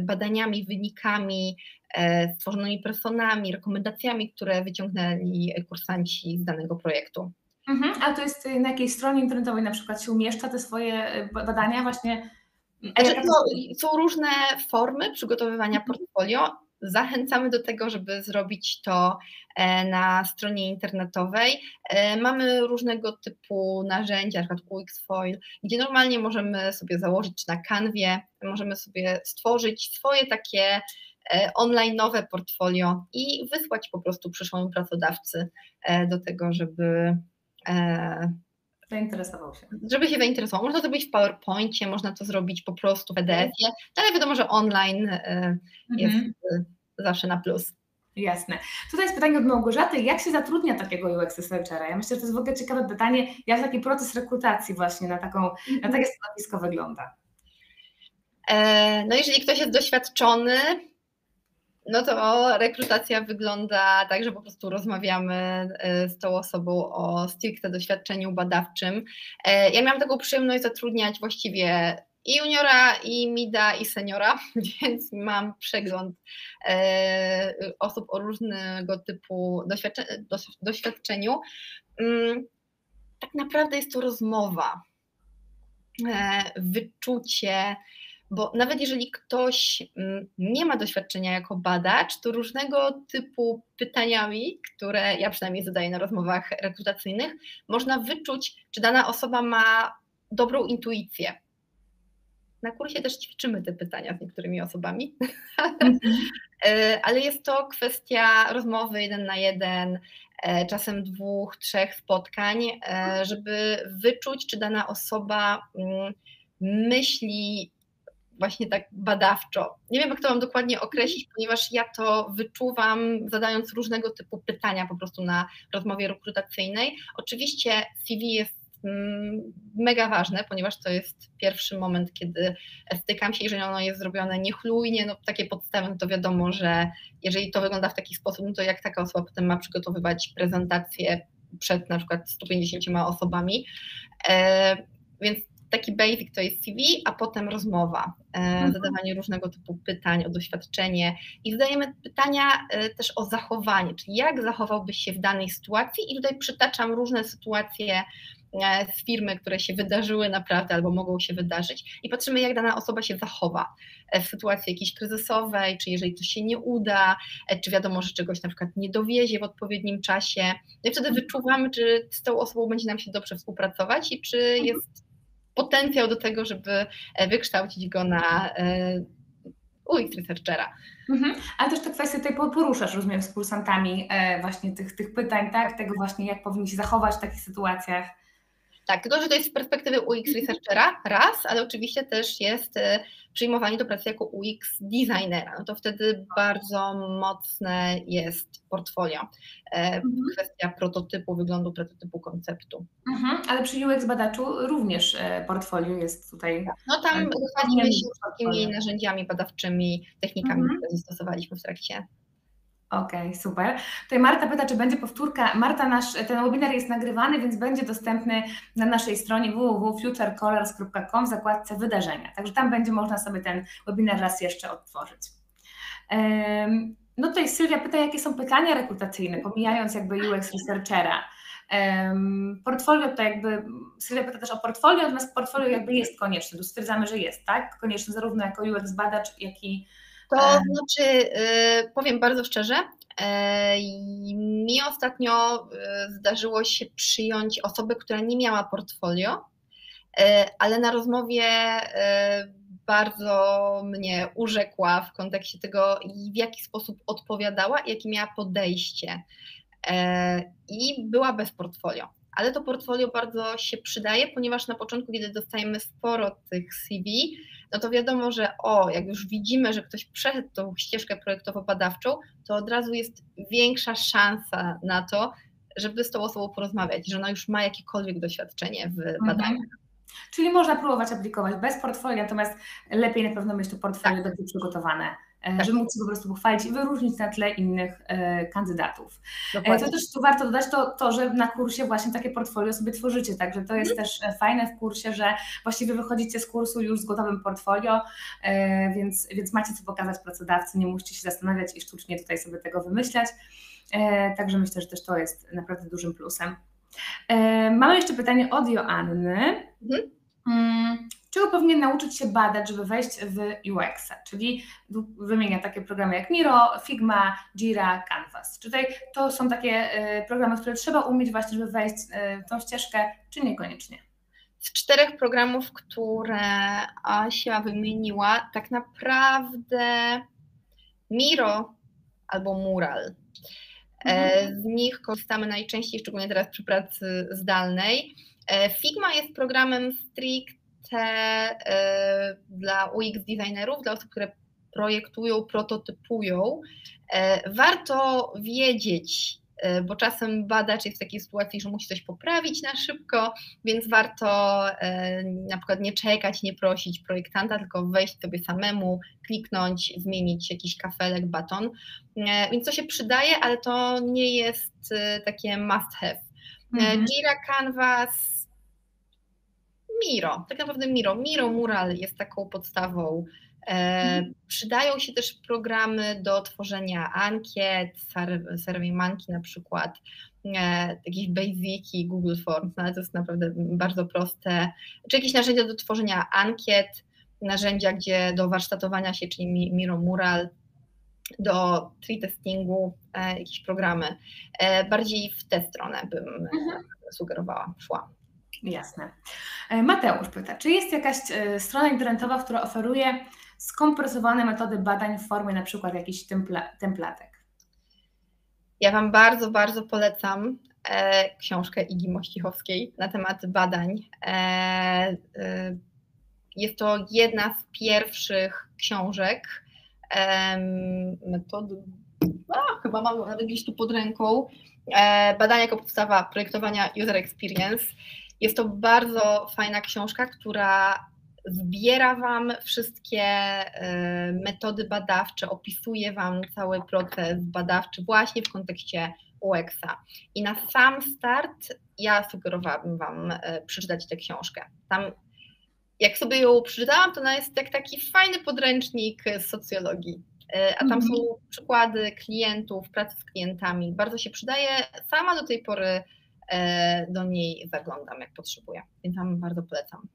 badaniami, wynikami, e, stworzonymi personami, rekomendacjami, które wyciągnęli kursanci z danego projektu. Mhm. A to jest y, na jakiej stronie internetowej na przykład się umieszcza te swoje y, badania właśnie? są różne formy przygotowywania portfolio. Zachęcamy do tego, żeby zrobić to e, na stronie internetowej. E, mamy różnego typu narzędzia, np. UX-Foil, gdzie normalnie możemy sobie założyć na kanwie, możemy sobie stworzyć swoje takie e, online nowe portfolio i wysłać po prostu przyszłemu pracodawcy do tego, żeby zainteresował się. Żeby się zainteresował. Można to zrobić w PowerPoincie, można to zrobić po prostu w PDF-ie, ale wiadomo, że online jest mhm zawsze na plus. Jasne. Tutaj jest pytanie od Małgorzaty, jak się zatrudnia takiego UX researchera? Ja myślę, że to jest w ogóle ciekawe pytanie, jak taki proces rekrutacji właśnie na, taką, na mhm. takie stanowisko wygląda? E, no jeżeli ktoś jest doświadczony, no to rekrutacja wygląda tak, że po prostu rozmawiamy e, z tą osobą o stricte doświadczeniu badawczym. E, ja miałam taką przyjemność zatrudniać właściwie i juniora, i mida, i seniora, więc mam przegląd e, osób o różnego typu doświadczeniu. Mm, tak naprawdę jest to rozmowa, e, wyczucie, bo nawet jeżeli ktoś mm, nie ma doświadczenia jako badacz, to różnego typu pytaniami, które ja przynajmniej zadaję na rozmowach rekrutacyjnych, można wyczuć, czy dana osoba ma dobrą intuicję na kursie też ćwiczymy te pytania z niektórymi osobami, mhm. e, ale jest to kwestia rozmowy jeden na jeden, e, czasem dwóch, trzech spotkań, e, żeby wyczuć, czy dana osoba mm, myśli właśnie tak badawczo. Nie wiem, jak to mam dokładnie określić, ponieważ ja to wyczuwam, zadając różnego typu pytania po prostu na rozmowie rekrutacyjnej. Oczywiście CV jest Mm, mega ważne, ponieważ to jest pierwszy moment, kiedy stykam się, jeżeli ono jest zrobione niechlujnie, no takie podstawy, no to wiadomo, że jeżeli to wygląda w taki sposób, no to jak taka osoba potem ma przygotowywać prezentację przed na przykład 150 osobami. E, Więc taki basic to jest CV, a potem rozmowa, e, mhm. zadawanie różnego typu pytań o doświadczenie i zadajemy pytania e, też o zachowanie, czyli jak zachowałbyś się w danej sytuacji i tutaj przytaczam różne sytuacje e, z firmy, które się wydarzyły naprawdę albo mogą się wydarzyć i patrzymy, jak dana osoba się zachowa w sytuacji jakiejś kryzysowej, czy jeżeli coś się nie uda, czy wiadomo, że czegoś na przykład nie dowiezie w odpowiednim czasie. No i wtedy mhm. wyczuwamy, czy z tą osobą będzie nam się dobrze współpracować i czy mhm. jest potencjał do tego, żeby e, wykształcić go na e, UX researchera. Mhm. Ale też te kwestie tutaj poruszasz, rozumiem, z kursantami e, właśnie tych, tych pytań, tak? Tego właśnie, jak powinni się zachować w takich sytuacjach. Tak, tylko że to jest z perspektywy UX researchera raz, ale oczywiście też jest e, przyjmowanie do pracy jako UX designera. No to wtedy bardzo mocne jest portfolio. E, mhm. Kwestia prototypu, wyglądu prototypu, konceptu. Mhm, ale przy UX badaczu również e, portfolio jest tutaj. Tak. No tam chwalimy się takimi narzędziami badawczymi, technikami, mhm. które zastosowaliśmy w trakcie Okej, okay, super. Tutaj Marta pyta, czy będzie powtórka. Marta, nasz ten webinar jest nagrywany, więc będzie dostępny na naszej stronie www.futurecolors.com w zakładce wydarzenia. Także tam będzie można sobie ten webinar raz jeszcze odtworzyć. No tutaj Sylwia pyta, jakie są pytania rekrutacyjne, pomijając jakby UX researchera. Portfolio to jakby, Sylwia pyta też o portfolio, natomiast portfolio jakby jest konieczne, tu stwierdzamy, że jest, tak? Konieczne zarówno jako UX badacz, jak i to e. znaczy, y, powiem bardzo szczerze, e, mi ostatnio zdarzyło się przyjąć osobę, która nie miała portfolio, e, ale na rozmowie bardzo mnie urzekła w kontekście tego, w jaki sposób odpowiadała jakie miała podejście. I była bez portfolio. Ale to portfolio bardzo się przydaje, ponieważ na początku, kiedy dostajemy sporo tych CV, no to wiadomo, że o, jak już widzimy, że ktoś przeszedł tą ścieżkę projektowo-badawczą, to od razu jest większa szansa na to, żeby z tą osobą porozmawiać, że ona już ma jakiekolwiek doświadczenie w badaniu. Mhm. Czyli można próbować aplikować bez portfolio, natomiast lepiej na pewno mieć to portfolio tak. dobrze przygotowane. E, tak. żeby móc się po prostu pochwalić i wyróżnić na tle innych e, kandydatów. E, Dokładnie. Co też tu warto dodać, to to, że na kursie właśnie takie portfolio sobie tworzycie, także to jest mhm. też fajne w kursie, że właściwie wychodzicie z kursu już z gotowym portfolio, e, więc, więc macie co pokazać pracodawcy, nie musicie się zastanawiać i sztucznie tutaj sobie tego wymyślać, e, także myślę, że też to jest naprawdę dużym plusem. Mamy jeszcze pytanie od Joanny. Mhm. Czego powinien nauczyć się badać, żeby wejść w UX-a, czyli wymienia takie programy jak Miro, Figma, Jira, Canvas. Czy tutaj to są takie e, programy, które trzeba umieć właśnie, żeby wejść e, w tą ścieżkę, czy niekoniecznie? Z czterech programów, które Asia wymieniła, tak naprawdę Miro albo Mural. E, mhm. Z nich korzystamy najczęściej, szczególnie teraz przy pracy zdalnej. Figma jest programem stricte E, dla UX designerów, dla osób, które projektują, prototypują. E, warto wiedzieć, e, bo czasem badacz jest w takiej sytuacji, że musi coś poprawić na szybko, więc warto na przykład nie czekać, nie prosić projektanta, tylko wejść sobie samemu, kliknąć, zmienić jakiś kafelek, baton. Więc to się przydaje, ale to nie jest takie must have. Mhm. Jira Canvas Miro, tak naprawdę Miro. Miro Mural jest taką podstawą. E, mhm. Przydają się też programy do tworzenia ankiet, SurveyMonkey na przykład, e, jakieś basiki, Google Forms, no ale to jest naprawdę bardzo proste. Czy jakieś narzędzia do tworzenia ankiet, narzędzia, gdzie do warsztatowania się, czyli Miro Mural, do tree testingu, e, jakieś programy. E, bardziej w tę stronę bym mhm. sugerowała, szła. Jasne. E, Mateusz pyta, czy jest jakaś e, strona internetowa, która oferuje skompresowane metody badań w formie na przykład jakichś templa, templatek? Ja Wam bardzo, bardzo polecam e, książkę Igi Mościchowskiej na temat badań. Jest to jedna z pierwszych książek metody, a, chyba mam gdzieś tu pod ręką, badania jako podstawa projektowania user experience. Jest to bardzo fajna książka, która zbiera Wam wszystkie e, metody badawcze, opisuje Wam cały proces badawczy właśnie w kontekście UX-a. I na sam start ja sugerowałabym Wam przeczytać tę książkę. Tam jak sobie ją przeczytałam, to ona jest jak taki fajny podręcznik z socjologii. A tam są mhm. przykłady klientów, pracy z klientami. Bardzo się przydaje. Sama do tej pory do niej zaglądam, jak potrzebuję, więc Wam bardzo polecam.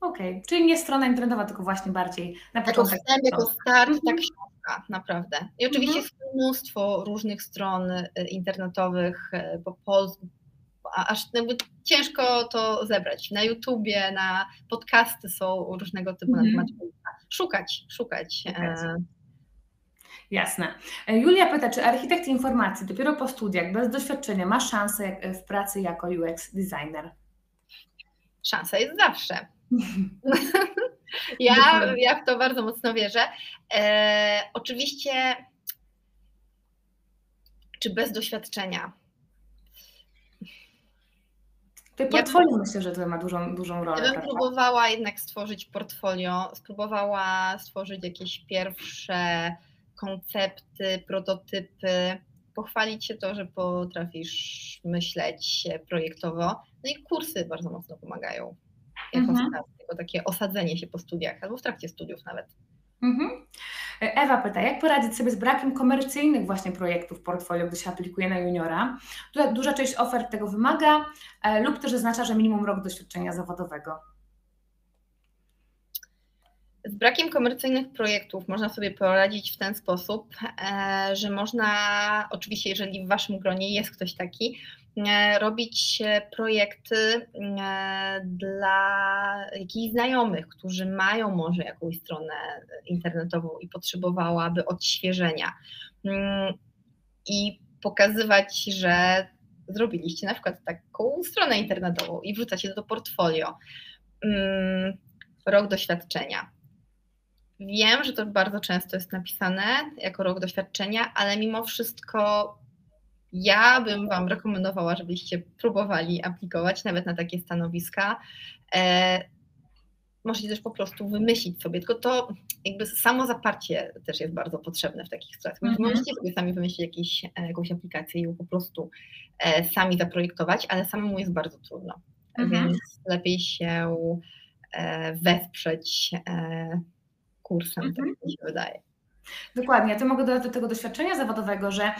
Okej, okay. czyli nie strona internetowa, tylko właśnie bardziej na początek. Jako wstęp, jako start, -hmm. ta książka, naprawdę. I oczywiście mm -hmm. jest mnóstwo różnych stron y, internetowych y, po polsku, aż jakby ciężko to zebrać. Na YouTubie, na podcasty są różnego typu mm -hmm. na temat Szukać, szukać. E, szukać. Jasne. E, Julia pyta, czy architekt informacji dopiero po studiach, bez doświadczenia, ma szansę w pracy jako UX designer? Szansa jest zawsze. ja, ja w to bardzo mocno wierzę. E, oczywiście, czy bez doświadczenia? Portfolio ja myślę, że to ma dużą, dużą rolę. Ja bym próbowała jednak stworzyć portfolio, spróbowała stworzyć jakieś pierwsze koncepty, prototypy, pochwalić się to, że potrafisz myśleć projektowo. No i kursy bardzo mocno pomagają jako mhm. jako takie osadzenie się po studiach albo w trakcie studiów nawet. Mhm. Ewa pyta, jak poradzić sobie z brakiem komercyjnych właśnie projektów w portfolio, gdy się aplikuje na juniora? Duża część ofert tego wymaga e, lub też oznacza, że minimum rok doświadczenia zawodowego. Z brakiem komercyjnych projektów można sobie poradzić w ten sposób, e, że można, oczywiście, jeżeli w Waszym gronie jest ktoś taki, e, robić projekty e, dla jakichś znajomych, którzy mają może jakąś stronę internetową i potrzebowałaby odświeżenia. Mm, I pokazywać, że zrobiliście na przykład taką stronę internetową i wrzucacie to do portfolio. Mm, rok doświadczenia Wiem, że to bardzo często jest napisane jako rok doświadczenia, ale mimo wszystko ja bym Wam rekomendowała, żebyście próbowali aplikować nawet na takie stanowiska. E, możecie też po prostu wymyślić sobie, tylko to jakby samo zaparcie też jest bardzo potrzebne w takich sytuacjach. Mm -hmm. Możecie sobie sami wymyślić jakieś, e, jakąś aplikację i ją po prostu e, sami zaprojektować, ale samemu jest bardzo trudno, mm -hmm. więc lepiej się e, wesprzeć e, kursem, tak mhm. mi się wydaje. Dokładnie, ja to mogę dodać do tego doświadczenia zawodowego, że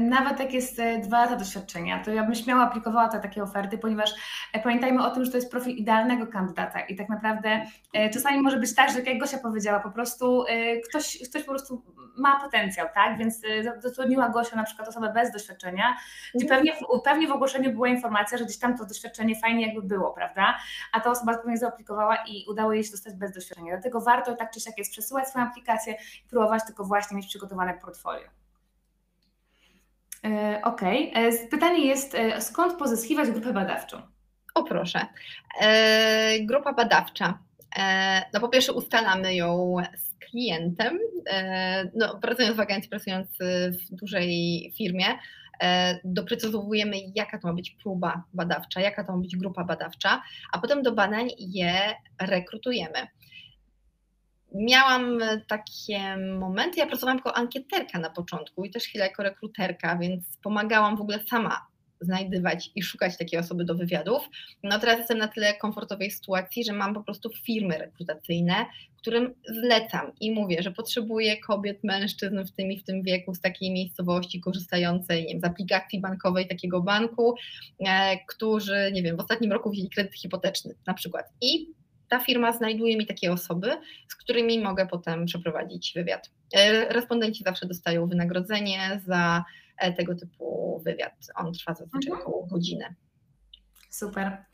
nawet jak jest e, dwa lata doświadczenia, to ja bym śmiało aplikowała te takie oferty, ponieważ e, pamiętajmy o tym, że to jest profil idealnego kandydata i tak naprawdę e, czasami może być tak, że jak Gosia powiedziała, po prostu e, ktoś, ktoś po prostu ma potencjał, tak, więc e, zatrudniła Gosia na przykład osobę bez doświadczenia, gdzie mhm. pewnie, pewnie w ogłoszeniu była informacja, że gdzieś tam to doświadczenie fajnie jakby było, prawda, a ta osoba pewnie zaaplikowała i udało jej się dostać bez doświadczenia, dlatego warto tak czy siak jest przesyłać swoją aplikację i próbować tylko właśnie mieć przygotowane portfolio. E, ok. E, pytanie jest, e, skąd pozyskiwać grupę badawczą? O proszę. Grupa badawcza. No po pierwsze ustalamy ją z klientem, no, pracując w agencji, pracując w dużej firmie, doprecyzowujemy, jaka to ma być próba badawcza, jaka to ma być grupa badawcza, a potem do badań je rekrutujemy miałam takie momenty, ja pracowałam jako ankieterka na początku i też chwilę jako rekruterka, więc pomagałam w ogóle sama znajdywać i szukać takiej osoby do wywiadów. No teraz jestem na tyle komfortowej sytuacji, że mam po prostu firmy rekrutacyjne, którym zlecam i mówię, że potrzebuję kobiet, mężczyzn w tym i w tym wieku z takiej miejscowości korzystającej nie wiem, z aplikacji bankowej takiego banku, e, którzy, nie wiem, w ostatnim roku wzięli kredyt hipoteczny na przykład. I ta firma znajduje mi takie osoby, z którymi mogę potem przeprowadzić wywiad. E, respondenci zawsze dostają wynagrodzenie za e, tego typu wywiad. On trwa zazwyczaj mhm. około godziny. Super.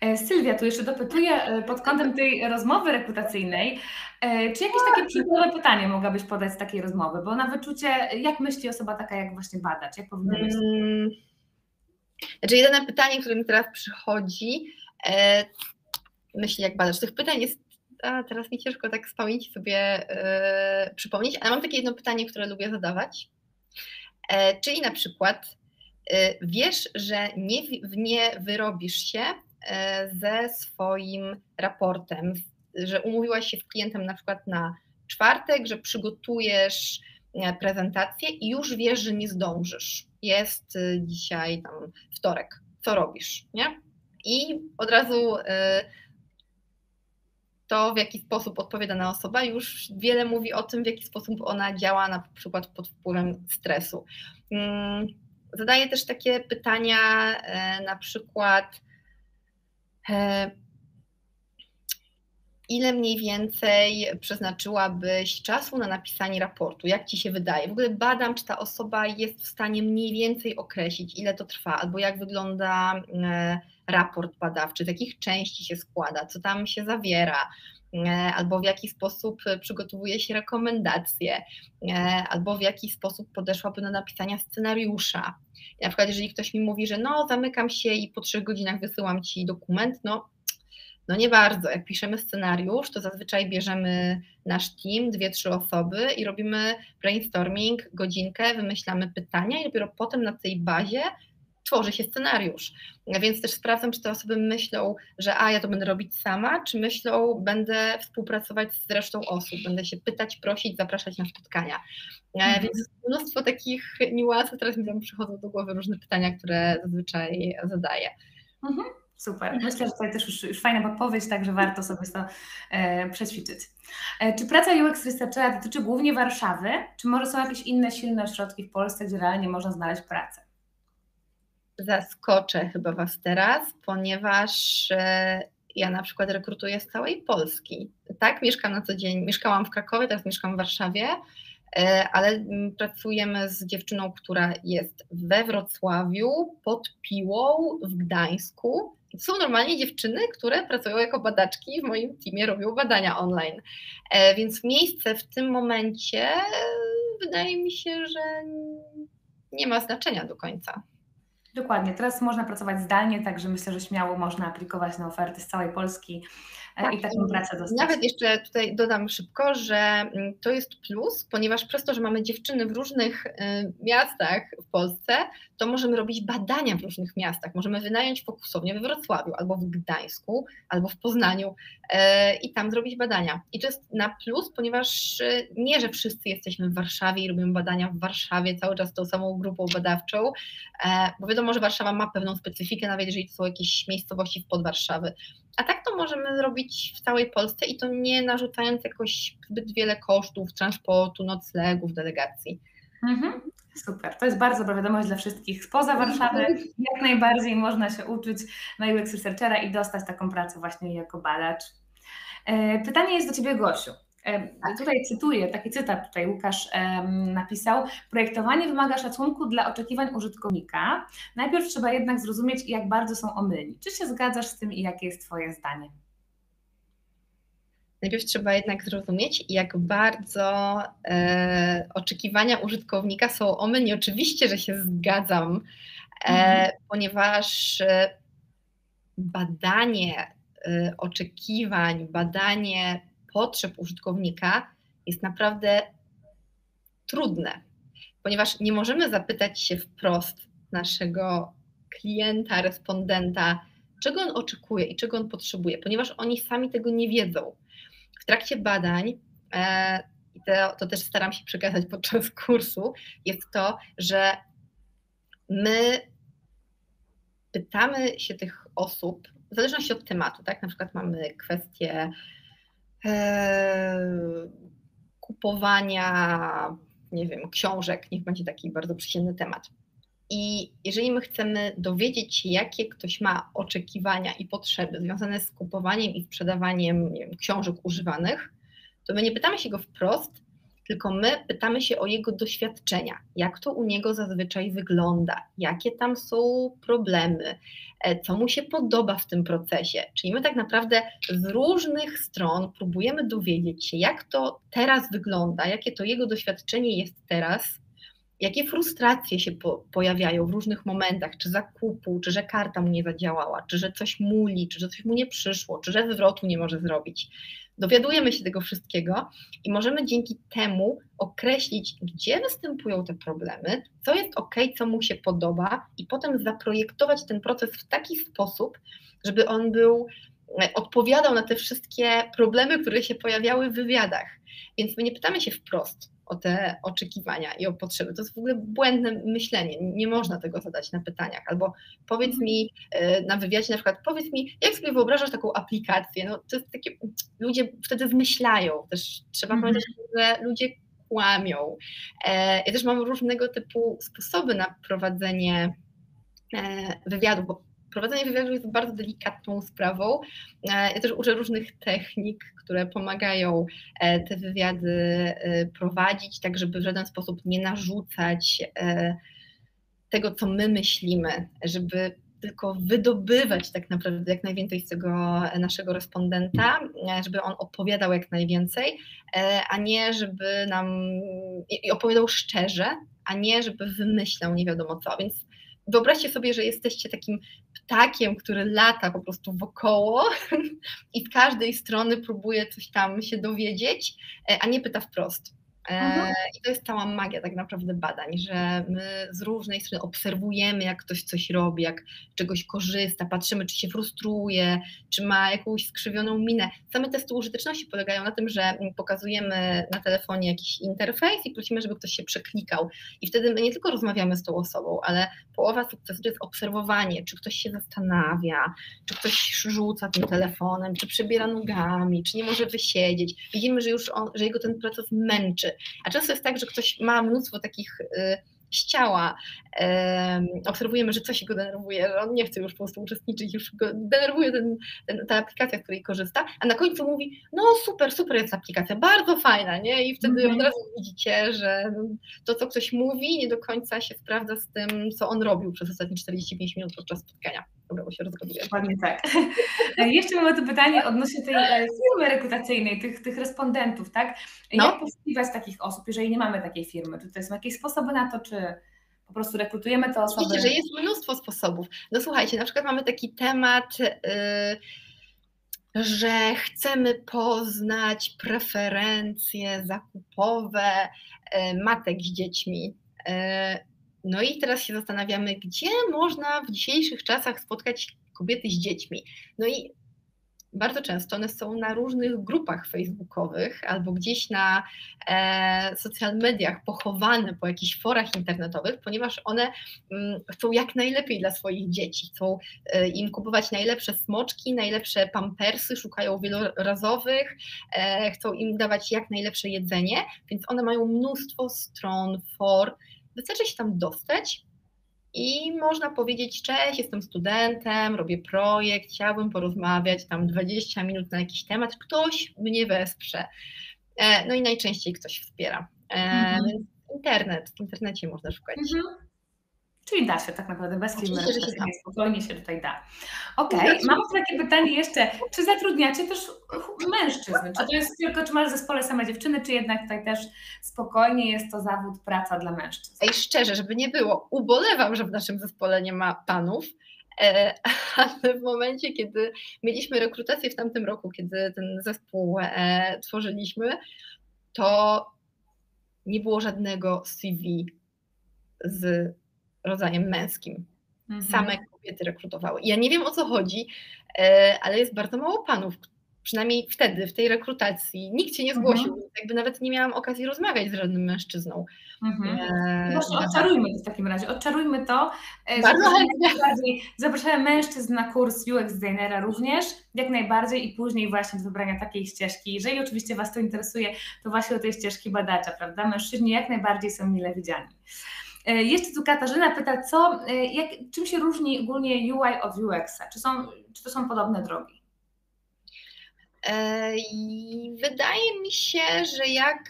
E, Sylwia tu jeszcze dopytuje pod kątem tej rozmowy rekrutacyjnej. Czy jakieś takie przykładowe pytanie mogłabyś podać z takiej rozmowy? Bo na wyczucie, jak myśli osoba taka, jak właśnie badać? Jak powinna być? Hmm. Znaczy, jedyne pytanie, które mi teraz przychodzi, myśli, jak badasz. Tych pytań jest, a teraz mi ciężko tak z pamięci sobie yy, przypomnieć, ale mam takie jedno pytanie, które lubię zadawać. E, czyli na przykład yy, wiesz, że nie, nie wyrobisz się e, ze swoim raportem, że umówiłaś się z klientem na przykład na czwartek, że przygotujesz prezentację i już wiesz, że nie zdążysz jest y, dzisiaj tam wtorek, co robisz, nie? I od razu y, to, w jaki sposób odpowie dana osoba, już wiele mówi o tym, w jaki sposób ona działa na przykład pod wpływem stresu. Mm, zadaję też takie pytania, e, na przykład e, ile mniej więcej przeznaczyłabyś czasu na napisanie raportu? Jak ci się wydaje? W ogóle badam, czy ta osoba jest w stanie mniej więcej określić, ile to trwa, albo jak wygląda e, raport badawczy, z jakich części się składa, co tam się zawiera, e, albo w jaki sposób przygotowuje się rekomendacje, e, albo w jaki sposób podeszłaby do napisania scenariusza. Na przykład, jeżeli ktoś mi mówi, że no, zamykam się i po trzech godzinach wysyłam ci dokument, no no nie bardzo. Jak piszemy scenariusz, to zazwyczaj bierzemy nasz team, dwie, trzy osoby i robimy brainstorming, godzinkę, wymyślamy pytania i dopiero potem na tej bazie tworzy się scenariusz. Więc też sprawdzam, czy te osoby myślą, że a ja to będę robić sama, czy myślą, będę współpracować z resztą osób, będę się pytać, prosić, zapraszać na spotkania. E, mhm. Więc mnóstwo takich niuansów, teraz mi tam przychodzą do głowy różne pytania, które zazwyczaj zadaję. Mhm. Super. Myślę, że tutaj też już, już fajna podpowiedź, także warto sobie to e, przećwiczyć. E, czy praca UX Researchera dotyczy głównie Warszawy, czy może są jakieś inne silne ośrodki w Polsce, gdzie realnie można znaleźć pracę? Zaskoczę chyba Was teraz, ponieważ e, ja na przykład rekrutuję z całej Polski. Tak, mieszkam na co dzień, mieszkałam w Krakowie, teraz mieszkam w Warszawie, e, ale mm, pracujemy z dziewczyną, która jest we Wrocławiu, pod Piłą, w Gdańsku są normalnie dziewczyny, które pracują jako badaczki w moim teamie, robią badania online. E, więc miejsce w tym momencie wydaje mi się, że nie ma znaczenia do końca. Dokładnie. Teraz można pracować zdalnie, także myślę, że śmiało można aplikować na oferty z całej Polski tak, i taką pracę dostać. Nawet jeszcze tutaj dodam szybko, że mm, to jest plus, ponieważ przez to, że mamy dziewczyny w różnych y, miastach w Polsce, to możemy robić badania w różnych miastach. Możemy wynająć fokusownię we Wrocławiu, albo w Gdańsku, albo w Poznaniu e, i tam zrobić badania. I to jest na plus, ponieważ y, nie, że wszyscy jesteśmy w Warszawie i robimy badania w Warszawie cały czas tą samą grupą badawczą, e, bo wiadomo, że Warszawa ma pewną specyfikę, nawet jeżeli to są jakieś miejscowości w Podwarszawy. A tak to możemy zrobić w całej Polsce i to nie narzucając jakoś zbyt wiele kosztów transportu, noclegów, delegacji. Mhm. Super, to jest bardzo dobra wiadomość dla wszystkich spoza Warszawy. Jak najbardziej można się uczyć na UX Researchera i dostać taką pracę właśnie jako badacz. E, pytanie jest do Ciebie, Gosiu. Tak. Tutaj cytuję, taki cytat tutaj Łukasz napisał. Projektowanie wymaga szacunku dla oczekiwań użytkownika. Najpierw trzeba jednak zrozumieć, jak bardzo są omylni. Czy się zgadzasz z tym i jakie jest Twoje zdanie? Najpierw trzeba jednak zrozumieć, jak bardzo e, oczekiwania użytkownika są omylni. Oczywiście, że się zgadzam, e, mhm. ponieważ e, badanie e, oczekiwań, badanie potrzeb użytkownika jest naprawdę trudne, ponieważ nie możemy zapytać się wprost naszego klienta, respondenta, czego on oczekuje i czego on potrzebuje, ponieważ oni sami tego nie wiedzą. W trakcie badań, e, i to, to też staram się przekazać podczas kursu, jest to, że my pytamy się tych osób, w zależności od tematu, tak? Na przykład mamy kwestię kupowania, nie wiem, książek, niech będzie taki bardzo przyjemny temat. I jeżeli my chcemy dowiedzieć się, jakie ktoś ma oczekiwania i potrzeby związane z kupowaniem i sprzedawaniem wiem, książek używanych, to my nie pytamy się go wprost, tylko my pytamy się o jego doświadczenia, jak to u niego zazwyczaj wygląda, jakie tam są problemy, e, co mu się podoba w tym procesie. Czyli my tak naprawdę z różnych stron próbujemy dowiedzieć się, jak to teraz wygląda, jakie to jego doświadczenie jest teraz, jakie frustracje się po, pojawiają w różnych momentach, czy zakupu, czy że karta mu nie zadziałała, czy że coś muli, czy że coś mu nie przyszło, czy że zwrotu nie może zrobić. Dowiadujemy się tego wszystkiego i możemy dzięki temu określić, gdzie występują te problemy, co jest ok, co mu się podoba, i potem zaprojektować ten proces w taki sposób, żeby on był e, odpowiadał na te wszystkie problemy, które się pojawiały w wywiadach. Więc my nie pytamy się wprost, o te oczekiwania i o potrzeby. To jest w ogóle błędne myślenie. Nie można tego zadać na pytaniach. Albo powiedz mi e, na wywiadzie na przykład, powiedz mi, jak sobie wyobrażasz taką aplikację? No to jest takie, ludzie wtedy zmyślają. Też trzeba mhm. pamiętać, że ludzie kłamią. E, ja też mam różnego typu sposoby na prowadzenie wywiadu, bo prowadzenie wywiadu jest bardzo delikatną sprawą. Ja też uczę różnych technik, które pomagają e, te wywiady e, prowadzić, tak żeby w żaden sposób nie narzucać e, tego, co my myślimy, żeby tylko wydobywać tak naprawdę jak najwięcej z tego naszego respondenta, żeby on opowiadał jak najwięcej, a nie żeby nam i opowiadał szczerze, a nie żeby wymyślał nie wiadomo co. Więc wyobraźcie sobie, że jesteście takim ptakiem, który lata po prostu wokoło i z każdej strony próbuje coś tam się dowiedzieć, e, a nie pyta wprost. Mhm. I to jest cała magia tak naprawdę badań, że my z różnej strony obserwujemy, jak ktoś coś robi, jak czegoś korzysta, patrzymy, czy się frustruje, czy ma jakąś skrzywioną minę. Same testy użyteczności polegają na tym, że pokazujemy na telefonie jakiś interfejs i prosimy, żeby ktoś się przeklikał. I wtedy my nie tylko rozmawiamy z tą osobą, ale połowa sukcesu to jest obserwowanie, czy ktoś się zastanawia, czy ktoś rzuca tym telefonem, czy przebiera nogami, czy nie może wysiedzieć. Widzimy, że już on, że jego ten proces męczy. A często jest tak, że ktoś ma mnóstwo takich y, z ciała obserwujemy, że coś go denerwuje, że on nie chce już po prostu uczestniczyć, już go denerwuje ten, ten, ta aplikacja, z której korzysta, a na końcu mówi, no super, super jest aplikacja, bardzo fajna, nie? I wtedy mm -hmm. od razu widzicie, że to, co ktoś mówi, nie do końca się sprawdza z tym, co on robił przez ostatnie 45 minut podczas spotkania. Bo się rozgaduję. Dokładnie tak. Jeszcze mamy tu pytanie odnośnie tej e, firmy rekrutacyjnej, tych, tych respondentów, tak? Jak no. poszukiwać takich osób, jeżeli nie mamy takiej firmy? Czy to są jakieś sposoby na to, czy po prostu rekrutujemy te osoby? Widzicie, że jest mnóstwo sposobów. No słuchajcie, na przykład mamy taki temat... Yy że chcemy poznać preferencje zakupowe y, matek z dziećmi. No i teraz się zastanawiamy, gdzie można w dzisiejszych czasach spotkać kobiety z dziećmi. No i bardzo często one są na różnych grupach facebookowych albo gdzieś na e, social mediach pochowane po jakichś forach internetowych, ponieważ one mm, chcą jak najlepiej dla swoich dzieci, chcą e, im kupować najlepsze smoczki, najlepsze pampersy, szukają wielorazowych, e, chcą im dawać jak najlepsze jedzenie, więc one mają mnóstwo stron, for, Wystarczy się tam dostać i można powiedzieć: Cześć, jestem studentem, robię projekt, chciałbym porozmawiać tam 20 minut na jakiś temat, ktoś mnie wesprze. E, no i najczęściej ktoś wspiera. E, mhm. Internet, w internecie można szukać. Mhm. Czyli da się tak naprawdę bez firmy rekrutacyjnej, spokojnie się tutaj da. Okej, okay. mam takie pytanie jeszcze, czy zatrudniacie też mężczyzn? Czy to jest tylko, czy masz w zespole same dziewczyny, czy jednak tutaj też spokojnie jest to zawód, praca dla mężczyzn? Ej, szczerze, żeby nie było, ubolewam, że w naszym zespole nie ma panów, e, ale w momencie, kiedy mieliśmy rekrutację w tamtym roku, kiedy ten zespół e, tworzyliśmy, to nie było żadnego CV z rodzajem męskim. Mhm. Same kobiety rekrutowały. Ja nie wiem o co chodzi, e, ale jest bardzo mało panów, przynajmniej wtedy, w tej rekrutacji, nikt się nie mhm. zgłosił. Mhm. Jakby nawet nie miałam okazji rozmawiać z żadnym mężczyzną. Mhm. E, Właśnie odczarujmy to w takim razie, odczarujmy to. E, Bardzo chętnie. Zapraszamy mężczyzn na kurs UX designera również, jak najbardziej i później właśnie do wybrania takiej ścieżki. Jeżeli oczywiście Was to interesuje, to właśnie do tej ścieżki badacza, prawda? Mężczyźni jak najbardziej są mile widziani. E, jeszcze tu Katarzyna pyta, co, e, jak, czym się różni ogólnie UI od UX-a? Czy, są, czy to są podobne drogi? E, wydaje mi się, że jak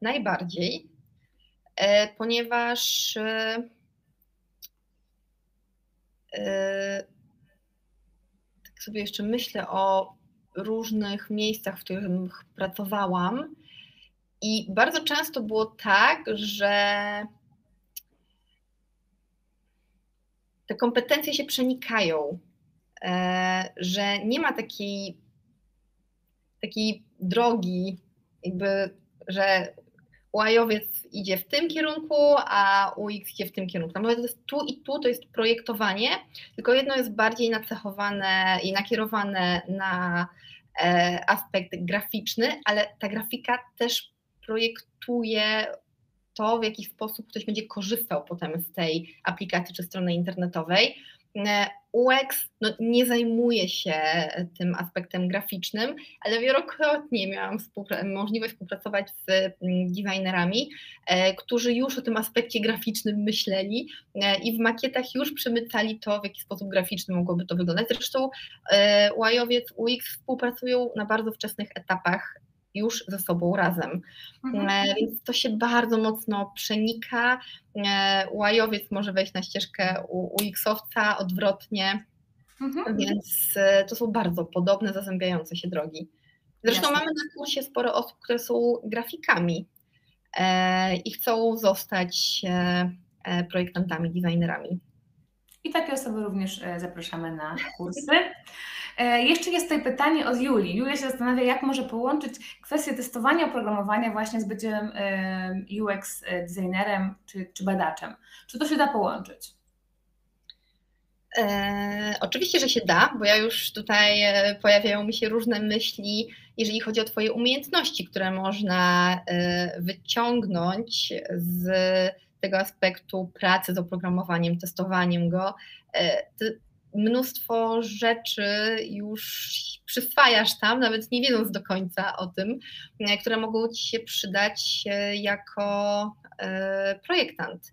najbardziej, ponieważ tak sobie jeszcze myślę o różnych miejscach, w których pracowałam i bardzo często było tak, że te kompetencje się przenikają, e, że nie ma takiej, takiej drogi, jakby, że UI-owiec idzie w tym kierunku, a UX idzie w tym kierunku. Nawet jest tu i tu to jest projektowanie, tylko jedno jest bardziej nacechowane i nakierowane na e, aspekt graficzny, ale ta grafika też projektuje to, w jaki sposób ktoś będzie korzystał potem z tej aplikacji czy strony internetowej. E, UX no, nie zajmuje się tym aspektem graficznym, ale wielokrotnie miałam możliwość współpracować z mm, designerami, e, którzy już o tym aspekcie graficznym myśleli e, i w makietach już przemycali to, w jaki sposób graficzny mogłoby to wyglądać. Zresztą e, Łajowiec, UX współpracują na bardzo wczesnych etapach już ze sobą razem. Mhm. E, więc to się bardzo mocno przenika. E, łajowiec może wejść na ścieżkę UX-owca, odwrotnie, mhm. więc e, to są bardzo podobne, zazębiające się drogi. Zresztą Jasne. mamy na kursie sporo osób, które są grafikami i chcą zostać projektantami, designerami. I takie osoby również zapraszamy na kursy. E, jeszcze jest tutaj pytanie od Julii. Julia się zastanawia, jak może połączyć kwestię testowania oprogramowania właśnie z byciem UX designerem czy, czy badaczem. Czy to się da połączyć? E, oczywiście, że się da, bo ja już tutaj e, pojawiają mi się różne myśli, jeżeli chodzi o Twoje umiejętności, które można e, wyciągnąć z tego aspektu pracy z oprogramowaniem, testowaniem go. E, mnóstwo rzeczy już przyswajasz tam, nawet nie wiedząc do końca o tym, e, które mogą Ci się przydać e, jako e, projektant.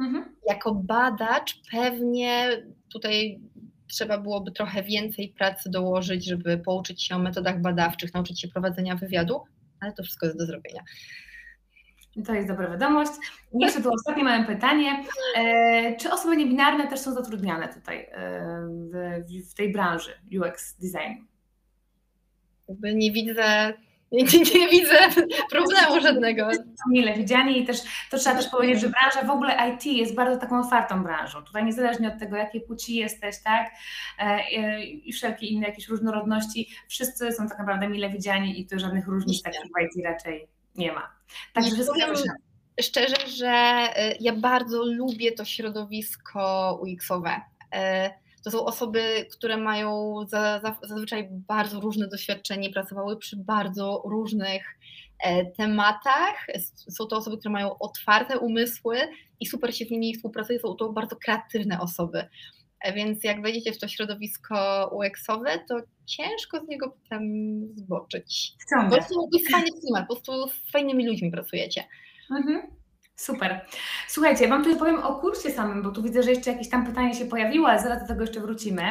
Mhm. Jako badacz pewnie tutaj trzeba byłoby trochę więcej pracy dołożyć, żeby pouczyć się o metodach badawczych, nauczyć się prowadzenia wywiadu, ale to wszystko jest do zrobienia. To jest dobra wiadomość. Jeszcze tu ostatnie małe pytanie. E, czy osoby niebinarne też są zatrudniane tutaj e, w, w tej branży UX design? Jakby nie widzę nie, nie, widzę problemu żadnego. Mile widziani i też to trzeba też powiedzieć, że branża w ogóle IT jest bardzo taką otwartą branżą. Tutaj niezależnie od tego, jakiej płci jesteś, tak, e, i wszelkie inne jakieś różnorodności, wszyscy są tak naprawdę mile widziani i tu żadnych różnic takich w IT raczej nie ma. Także powiem szczerze, że y, ja bardzo lubię to środowisko UX-owe. Y, to są osoby, które mają zazwyczaj bardzo różne doświadczenie, pracowały przy bardzo różnych e, tematach. Są to osoby, które mają otwarte umysły i super się z nimi współpracuje. Są to bardzo kreatywne osoby. E, więc jak wejdziecie w to środowisko UX-owe, to ciężko z niego potem zboczyć. Po prostu jest fajny klimat, po prostu z fajnymi ludźmi pracujecie. Mhm. Super. Słuchajcie, ja Wam tutaj powiem o kursie samym, bo tu widzę, że jeszcze jakieś tam pytanie się pojawiło, ale zaraz do tego jeszcze wrócimy.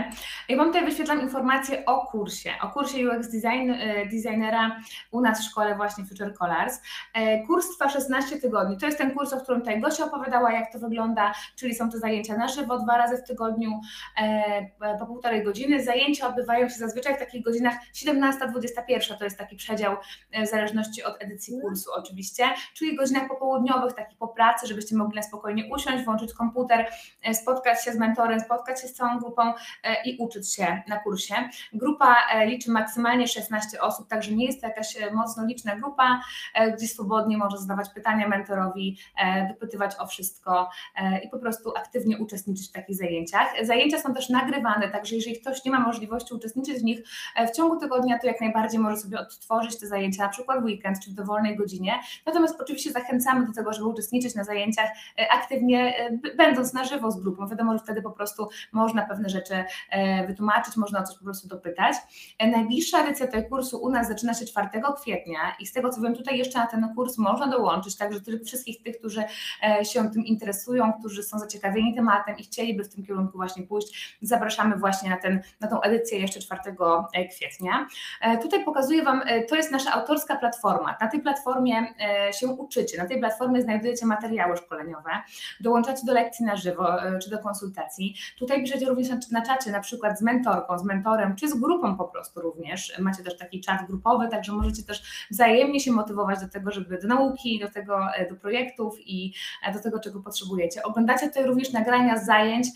Ja Wam tutaj wyświetlam informacje o kursie, o kursie UX design, e, designera u nas w szkole właśnie Future Colors. E, kurs trwa 16 tygodni. To jest ten kurs, o którym tutaj Gosia opowiadała, jak to wygląda, czyli są to zajęcia na żywo dwa razy w tygodniu e, po półtorej godziny. Zajęcia odbywają się zazwyczaj w takich godzinach 17-21, to jest taki przedział w zależności od edycji kursu oczywiście, czyli godzinach popołudniowych, takich po pracy, żebyście mogli na spokojnie usiąść, włączyć komputer, e, spotkać się z mentorem, spotkać się z całą grupą e, i uczyć się na kursie. Grupa e, liczy maksymalnie 16 osób, także nie jest to jakaś mocno liczna grupa, gdzie swobodnie może zadawać pytania mentorowi, dopytywać o wszystko i po prostu aktywnie uczestniczyć w takich zajęciach. Zajęcia są też nagrywane, także jeżeli ktoś nie ma możliwości uczestniczyć w nich w ciągu tygodnia, to jak najbardziej może sobie odtworzyć te zajęcia, na przykład w weekend czy w dowolnej godzinie. Natomiast oczywiście zachęcamy do tego, żeby uczestniczyć uczestniczyć na zajęciach e, aktywnie, e, będąc na żywo z grupą. Wiadomo, że wtedy po prostu można pewne rzeczy e, wytłumaczyć, można o coś po prostu dopytać. Najbliższa edycja tego kursu u nas zaczyna się 4 kwietnia i z tego co wiem, tutaj jeszcze na ten kurs można dołączyć, także wszystkich tych, którzy się tym interesują, którzy są zaciekawieni tematem i chcieliby w tym kierunku właśnie pójść, zapraszamy właśnie na, ten, na tą edycję jeszcze 4 kwietnia. Tutaj pokazuję Wam, to jest nasza autorska platforma. Na tej platformie się uczycie, na tej platformie znajdujecie materiały szkoleniowe, dołączacie do lekcji na żywo e, czy do konsultacji. Tutaj piszecie również na, czacie, na przykład z mentorką, z mentorem, czy z grupą po prostu również. Macie też taki czat grupowy, także możecie też wzajemnie się motywować do tego, żeby do nauki, do tego, e, do projektów i e, do tego, czego potrzebujecie. Oglądacie tutaj również nagrania zajęć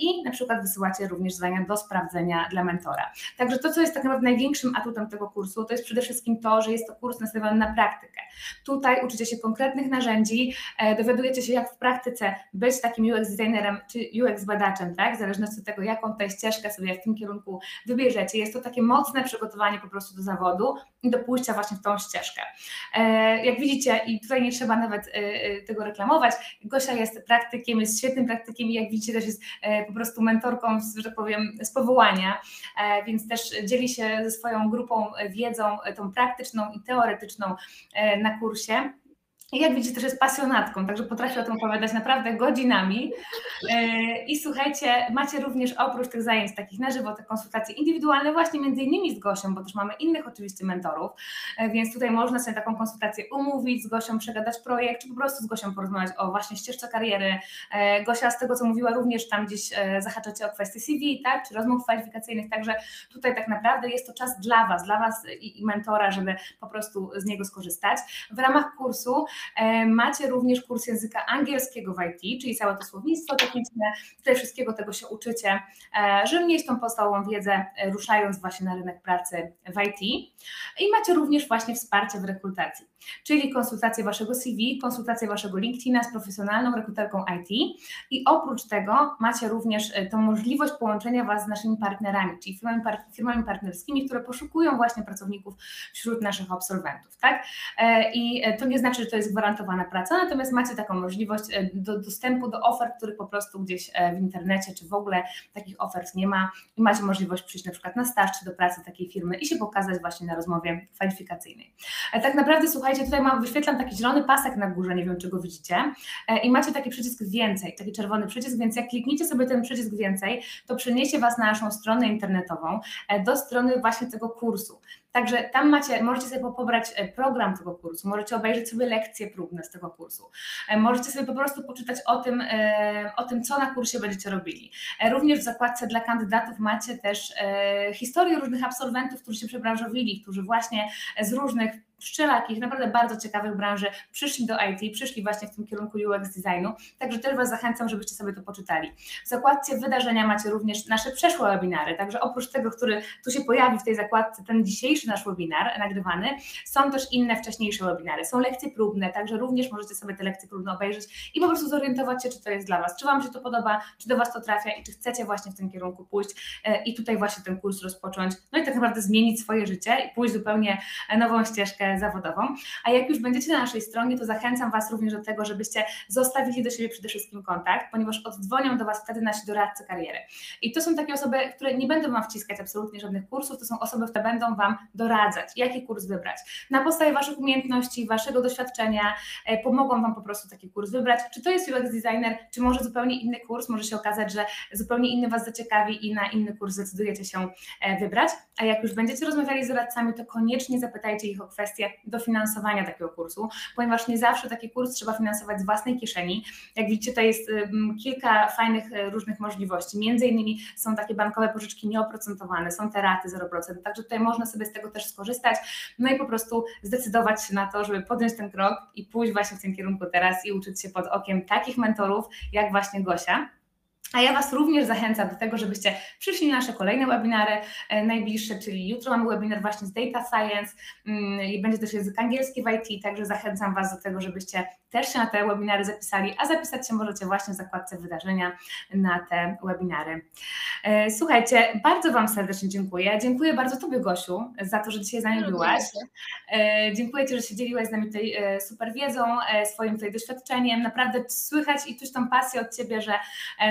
i na przykład wysyłacie również zadania do sprawdzenia dla mentora. Także to, co jest tak naprawdę największym atutem tego kursu, to jest przede wszystkim to, że jest to kurs nastawiony na praktykę. Tutaj uczycie się konkretnych narzędzi, narzędzi, dowiadujecie się, jak w praktyce być takim UX designerem czy UX badaczem, tak? W zależności od tego, jaką tutaj ścieżkę sobie w tym kierunku wybierzecie. Jest to takie mocne przygotowanie po prostu do zawodu i do pójścia właśnie w tą ścieżkę. Jak widzicie, i tutaj nie trzeba nawet tego reklamować, Gosia jest praktykiem, jest świetnym praktykiem i jak widzicie też jest po prostu mentorką, że tak powiem, z powołania, więc też dzieli się ze swoją grupą wiedzą, tą praktyczną i teoretyczną na kursie. I jak widzicie, też jest pasjonatką, także potrafi o tym opowiadać naprawdę godzinami. E, I słuchajcie, macie również oprócz tych zajęć takich na żywo, te konsultacje indywidualne, właśnie między innymi z Gosią, bo też mamy innych oczywiście mentorów, e, więc tutaj można sobie taką konsultację umówić, z Gosią przegadać projekt, czy po prostu z Gosią porozmawiać o właśnie ścieżce kariery. E, Gosia z tego, co mówiła, również tam gdzieś zahaczacie o kwestie CV, tak, czy rozmów kwalifikacyjnych, także tutaj tak naprawdę jest to czas dla Was, dla Was i mentora, żeby po prostu z niego skorzystać. W ramach kursu macie również kurs języka angielskiego w IT, czyli całe to słownictwo techniczne, tutaj wszystkiego tego się uczycie, e, żeby mieć tą podstawową wiedzę, e, ruszając właśnie na rynek pracy w IT. I macie również właśnie wsparcie w rekrutacji, czyli konsultację waszego CV, konsultację waszego LinkedIna z profesjonalną rekruterką IT i oprócz tego macie również tą możliwość połączenia was z naszymi partnerami, czyli firmami, firmami partnerskimi, które poszukują właśnie pracowników wśród naszych absolwentów, tak? I to nie znaczy, że to jest gwarantowana praca, natomiast macie taką możliwość e, do dostępu do ofert, których po prostu gdzieś e, w internecie, czy w ogóle takich ofert nie ma i macie możliwość przyjść na przykład na staż, czy do pracy takiej firmy i się pokazać właśnie na rozmowie kwalifikacyjnej. E, tak naprawdę, słuchajcie, tutaj mam, wyświetlam taki zielony pasek na górze, nie wiem, czy go widzicie i macie taki przycisk więcej, taki czerwony przycisk, więc jak klikniecie sobie ten przycisk więcej, to przeniesie Was na naszą stronę internetową, do strony właśnie tego kursu. Także tam macie, możecie sobie pobrać e, program tego kursu, możecie obejrzeć sobie lekcje próbne z tego kursu, e, możecie sobie po prostu poczytać o tym, e, o tym co na kursie będziecie robili. Również w zakładce dla kandydatów macie też historię różnych absolwentów, którzy się przebranżowili, którzy właśnie z różnych wszelakich, naprawdę bardzo ciekawych branży przyszli do IT, przyszli właśnie w tym kierunku UX designu, także też Was zachęcam, żebyście sobie to poczytali. W zakładce wydarzenia macie również nasze przeszłe webinary, także oprócz tego, który tu się pojawi w tej zakładce, ten dzisiejszy nasz webinar nagrywany, są też inne wcześniejsze webinary, są lekcje próbne, także również możecie sobie te lekcje próbne obejrzeć i po prostu zorientować się, czy to jest dla Was, czy Wam się to podoba, czy do Was to trafia i czy chcecie właśnie w tym kierunku pójść e, i tutaj właśnie ten kurs rozpocząć, no i tak naprawdę zmienić swoje życie i pójść zupełnie nową ścieżkę zawodową. A jak już będziecie na naszej stronie, to zachęcam Was również do tego, żebyście zostawili do siebie przede wszystkim kontakt, ponieważ oddzwonią do Was wtedy nasi doradcy kariery. I to są takie osoby, które nie będą Wam wciskać absolutnie żadnych kursów, to są osoby, które będą Wam doradzać, jaki kurs wybrać. Na podstawie Waszych umiejętności, Waszego doświadczenia e, pomogą Wam po prostu taki kurs wybrać. Czy to jest UX designer, czy może zupełnie inny kurs, może się okazać, że zupełnie inny Was zaciekawi i na inny kurs zdecydujecie się e, wybrać. A jak już będziecie rozmawiali z doradcami, to koniecznie zapytajcie ich o kwestie kwestię dofinansowania takiego kursu, ponieważ nie zawsze taki kurs trzeba finansować z własnej kieszeni. Jak widzicie, to jest kilka fajnych e, różnych możliwości. Między innymi są takie bankowe pożyczki nieoprocentowane, są te raty 0%, także tutaj można sobie z tego też skorzystać, no i po prostu zdecydować się na to, żeby podjąć ten krok i pójść właśnie w tym kierunku teraz i uczyć się pod okiem takich mentorów jak właśnie Gosia. A ja Was również zachęcam do tego, żebyście przyszli na nasze kolejne webinary e, najbliższe, czyli jutro mamy webinar właśnie z Data Science mm, i będzie też język angielski w IT, także zachęcam Was do tego, żebyście też się na te webinary zapisali, a zapisać się możecie właśnie w zakładce wydarzenia na te webinary. E, słuchajcie, bardzo Wam serdecznie dziękuję. Dziękuję bardzo Tobie, Gosiu, za to, że dzisiaj z nami byłaś. E, dziękuję Ci, że się dzieliłaś z nami tutaj super wiedzą, swoim tutaj doświadczeniem. Naprawdę słychać i czuć tą pasję od Ciebie, że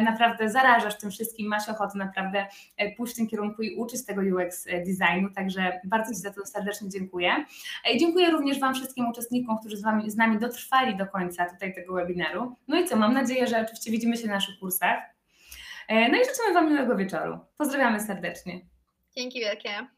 naprawdę naprawdę zarażasz tym wszystkim, masz ochotę naprawdę e, pójść w tym kierunku i uczyć tego UX e, designu, także bardzo Ci za to serdecznie dziękuję. I e, dziękuję również Wam wszystkim uczestnikom, którzy z, wami, z nami dotrwali do końca tutaj tego webinaru. No i co, mam nadzieję, że oczywiście widzimy się na naszych kursach. No i życzymy Wam miłego wieczoru. Pozdrawiamy serdecznie. Dzięki wielkie.